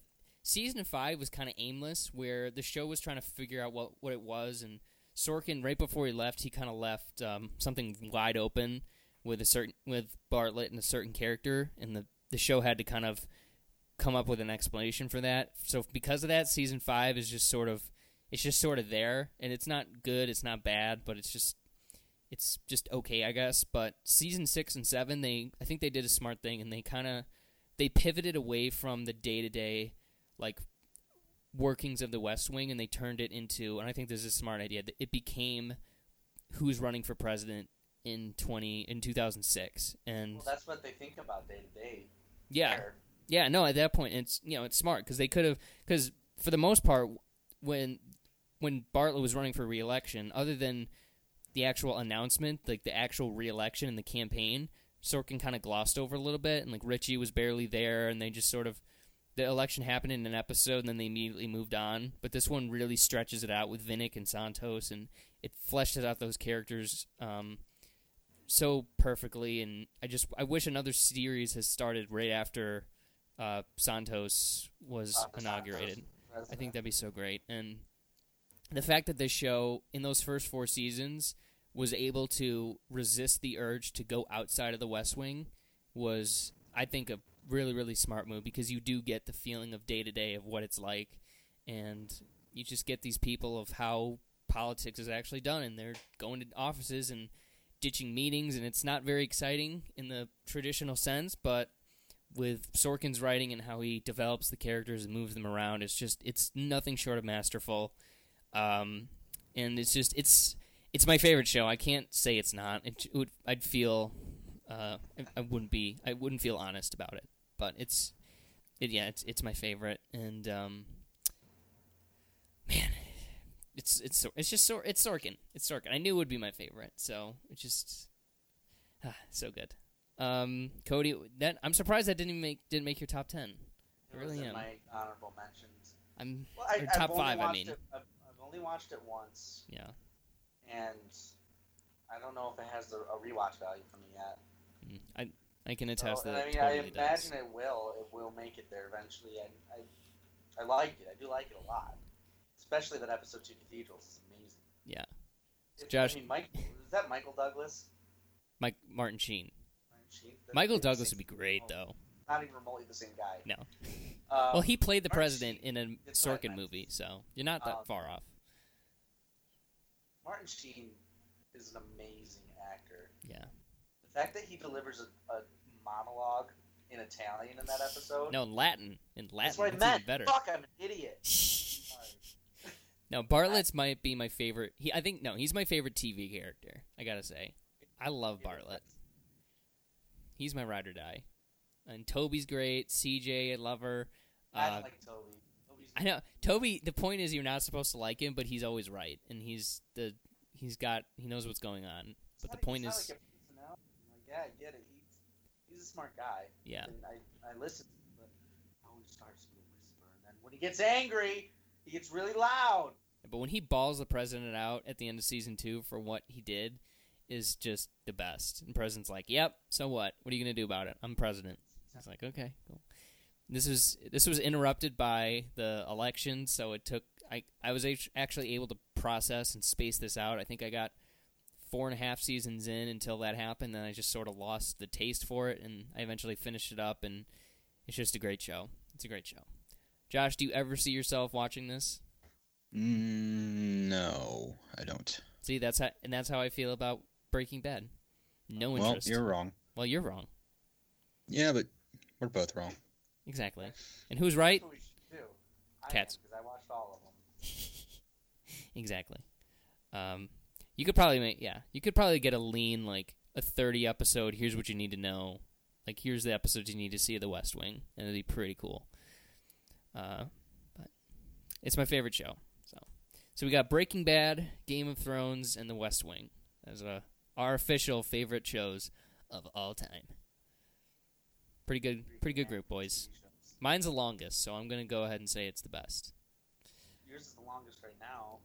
season five was kind of aimless, where the show was trying to figure out what what it was, and Sorkin right before he left, he kind of left um, something wide open with a certain with Bartlet and a certain character, and the the show had to kind of come up with an explanation for that. So because of that, season five is just sort of it's just sort of there, and it's not good, it's not bad, but it's just it's just okay, I guess. But season six and seven, they I think they did a smart thing, and they kind of they pivoted away from the day to day like workings of the West Wing, and they turned it into, and I think this is a smart idea. that It became who's running for president in twenty in two thousand six, and Well, that's what they think about day to day. yeah. Yeah, no. At that point, it's you know it's smart because they could have because for the most part, when when Bartlet was running for reelection, other than the actual announcement, like the actual reelection and the campaign, Sorkin kind of glossed over a little bit, and like Ritchie was barely there, and they just sort of the election happened in an episode, and then they immediately moved on. But this one really stretches it out with Vinick and Santos, and it fleshes out those characters um, so perfectly. And I just I wish another series has started right after uh, Santos was the inaugurated. Santos I think that'd be so great. And the fact that this show, in those first four seasons, was able to resist the urge to go outside of the West Wing was, I think, a really, really smart move because you do get the feeling of day to day of what it's like. And you just get these people of how politics is actually done. And they're going to offices and ditching meetings. And it's not very exciting in the traditional sense, but with Sorkin's writing and how he develops the characters and moves them around, it's just it's nothing short of masterful. Um, and it's just it's it's my favorite show. I can't say it's not. It, would I'd feel uh, I, wouldn't be I wouldn't feel honest about it. But it's it, yeah it's it's my favorite and um, man it's it's it's just it's Sorkin it's Sorkin. I knew it would be my favorite, so it's just ah, so good. Um, Cody, that I'm surprised that didn't even make didn't make your top ten. I really am. my honorable mentions. I'm Well, I, top five. I mean, it, I've, I've only watched it once, yeah. and I don't know if it has the, a rewatch value for me yet. Mm. I I can attest and that I mean, I totally does. imagine it will. It will make it there eventually. I, I, I like it. I do like it a lot. Especially that episode two cathedrals is amazing. Yeah. It- Josh- I mean, Mike, is that Michael Douglas? Mike Martin Sheen. Michael Douglas would be great though. Not even remotely the same guy. No. Um, Well, he played the Martin president Sheen- in a that's what I Sorkin movie, so you're not that Um, far off. Martin Sheen is an amazing actor. Yeah. The fact that he delivers a, a monologue in Italian in that episode. No, in Latin. In Latin, that's what I meant. better. Fuck, I'm an idiot. No, Bartlet's might be my favorite. He, I think, no, he's my favorite TV character. I gotta say, I love Bartlet. He's my ride or die. And Toby's great. CJ, I love her. I Uh, don't like Toby. Toby's I know Toby. The point is, you're not supposed to like him, but he's always right, and he's the he's got he knows what's going on. But the point is, like a personality. I'm like, yeah, I get it. He's, he's a smart guy. yeah, And I, I listen, but he always starts with a whisper, and then when he gets angry, he gets really loud. but when he balls the president out at the end of season two for what he did, is just the best. And president's like, "Yep, so what? What are you gonna do about it? I'm president." It's like, okay, cool. This was this was interrupted by the election, so it took. I I was actually able to process and space this out. I think I got four and a half seasons in until that happened. Then I just sort of lost the taste for it, and I eventually finished it up. And it's just a great show. It's a great show. Josh, do you ever see yourself watching this? Mm, no, I don't. See, that's how, and that's how I feel about Breaking Bad. No interest. Well, interest. you're wrong. well, you're wrong. Yeah, but we're both wrong. Exactly. And who's right? That's what we should do. I Cats. Because I watched all of them. Exactly. Um, you could probably make yeah. You could probably get a lean like a thirty episode. Here's what you need to know. Like here's the episodes you need to see of The West Wing, and it'd be pretty cool. Uh, but it's my favorite show. So, so we got Breaking Bad, Game of Thrones, and The West Wing as uh, our official favorite shows of all time. Pretty good, pretty good group, boys. Mine's the longest, so I'm gonna go ahead and say it's the best. Yours is the longest right now.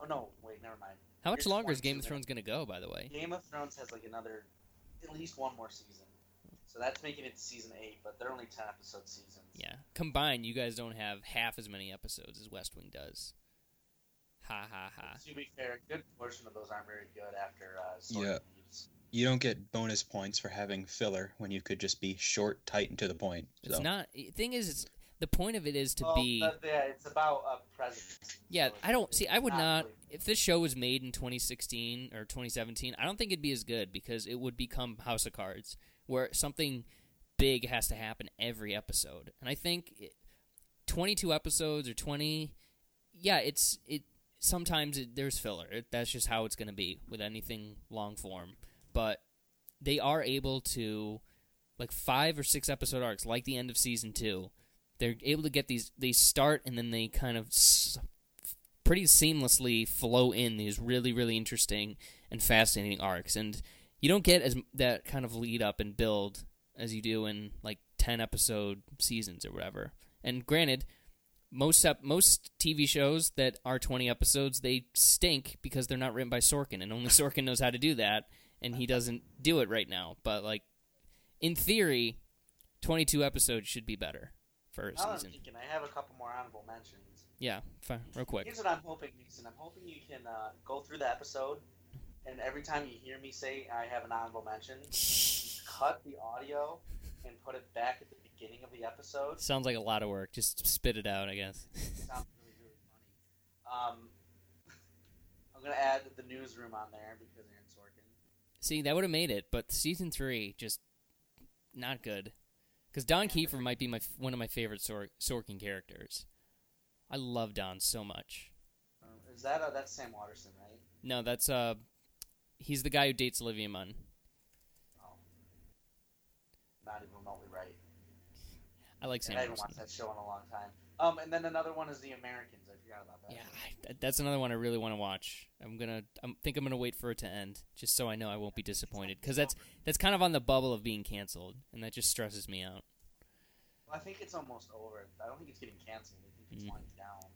Oh no, wait, never mind. How much Yours longer is Game of. Thrones gonna go? By the way. Game of Thrones has like another, at least one more season. So that's making it season eight, but they're only ten episode seasons. Yeah. Combined, you guys don't have half as many episodes as West Wing does. Ha ha ha. To be fair, a good portion of those aren't very good after uh, Sorkin Yeah. leaves. You don't get bonus points for having filler when you could just be short, tight, and to the point. It's not. Thing is, it's the point of it is to Well, be. but, yeah, it's about uh, presidency. Yeah, so I don't see. I would not. really- If this show was made in 2016 or 2017, I don't think it'd be as good because it would become House of Cards, where something big has to happen every episode. And I think it, 22 episodes or 20, yeah, it's it. Sometimes it, there's filler. It, that's just how it's going to be with anything long form. But they are able to, like five or six episode arcs, like the end of season two. They're able to get these. They start and then they kind of s- pretty seamlessly flow in these really really interesting and fascinating arcs and you don't get as that kind of lead up and build as you do in like 10 episode seasons or whatever and granted most ep- most TV shows that are 20 episodes they stink because they're not written by Sorkin and only Sorkin knows how to do that and he doesn't do it right now but like in theory 22 episodes should be better for a Now that I'm season thinking, I have a couple more honorable mentions. yeah fine, real quick Here's what I'm hoping, Mason. I'm hoping you can uh, go through the episode, and every time you hear me say I have an honorable mention, cut the audio and put it back at the beginning of the episode. Sounds like a lot of work. Just spit it out, I guess. sounds really, really funny. Um, I'm gonna add the newsroom on there because Aaron Sorkin. See, that would have made it, but season three just not good. Because Don Keefer might be my one of my favorite Sor- Sorkin characters. I love Don so much. Uh, is that uh, that's Sam Waterston, right? No, that's uh, he's the guy who dates Olivia Munn. Oh, not even remotely right. I like Sam. I haven't watched that show in a long time. Um, and then another one is The Americans. I forgot about that. Yeah, I, that's another one I really want to watch. I'm gonna, I think I'm gonna wait for it to end, just so I know I won't be disappointed. Because that's that's kind of on the bubble of being canceled, and that just stresses me out. Well, I think it's almost over. I don't think it's getting canceled. I think it's Mm. winding down.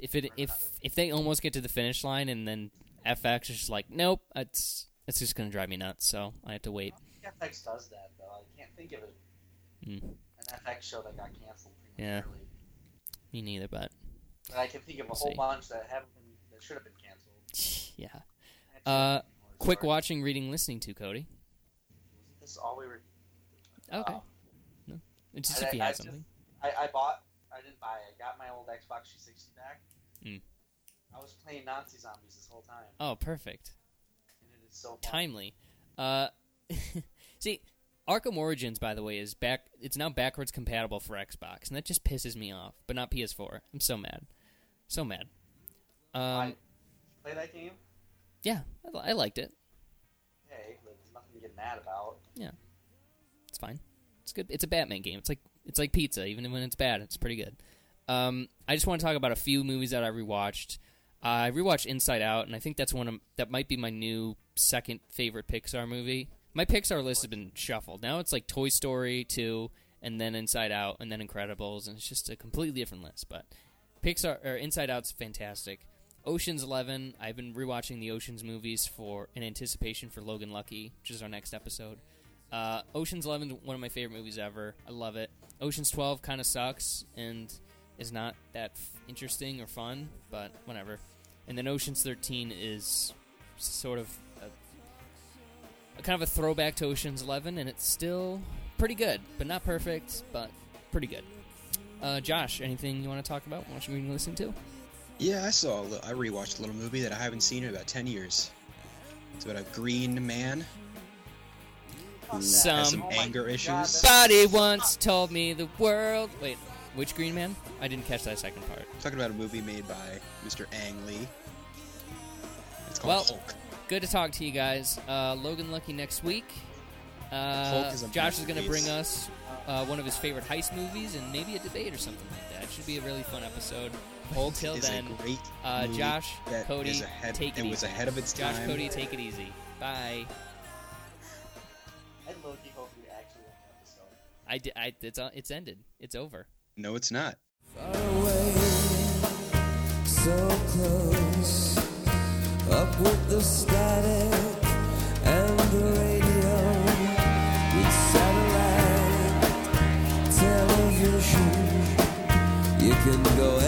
If it if if they almost get to the finish line and then FX is just like, nope, it's it's just gonna drive me nuts. So I have to wait. FX does that though. I can't think of it. Mm, An FX show that got canceled Yeah. me neither, but But I can think of a We'll whole see. bunch that haven't been, that should have been canceled. yeah. Uh, should be more quick Sorry. watching, reading, listening to, Cody? Wasn't this all we were? Okay. No. It's I- just if you I have just- something. I, I bought. I didn't buy. I got my old Xbox 360 back. Mm. I was playing Nazi zombies this whole time, Oh, perfect. and it is so. Timely. Uh, see, Arkham Origins, by the way, is back. It's now backwards compatible for Xbox, and that just pisses me off. But not PS4. I'm so mad. So mad. Um, I play that game. yeah, I, I liked it. Hey, but there's nothing to get mad about. Yeah, it's fine. It's good. It's a Batman game. It's like it's like pizza. Even when it's bad, it's pretty good. Um, I just want to talk about a few movies that I rewatched. I rewatched Inside Out, and I think that's one of that might be my new second favorite Pixar movie. My Pixar list has been shuffled. Now it's like Toy Story two, and then Inside Out, and then Incredibles, and it's just a completely different list. But Pixar or Inside Out's fantastic. Ocean's Eleven. I've been rewatching the Ocean's movies for in anticipation for Logan Lucky, which is our next episode. Uh, Ocean's Eleven is one of my favorite movies ever. I love it. Ocean's Twelve kind of sucks and is not that f- interesting or fun, but whatever. And then Ocean's Thirteen is sort of kind of a throwback to Ocean's Eleven, and it's still pretty good, but not perfect, but pretty good. Uh, Josh, anything you want to talk about? What you to listening to? Yeah, I saw. a li- I rewatched a little movie that I haven't seen in about ten years. It's about a green man who Some- has some Oh anger God, issues. Somebody once told me the world. Wait, which Green Man? I didn't catch that second part. Talking about a movie made by Mr. Ang Lee. It's called Well, Hulk. Good to talk to you guys. Uh, Logan Lucky next week. Uh, is Josh is going to bring us uh, one of his favorite heist movies and maybe a debate or something like that. It Should be a really fun episode. Hulk Till is then, a great Uh, Josh, that Cody, is ahead, take it it was easy. ahead of its Josh, time. Josh, Cody, take it easy. Bye. I low-key hope we actually win the episode. I, di- I it's uh, it's ended. It's over. No, it's not. Far away, so close, up with the static and the radio, with satellite television. You can go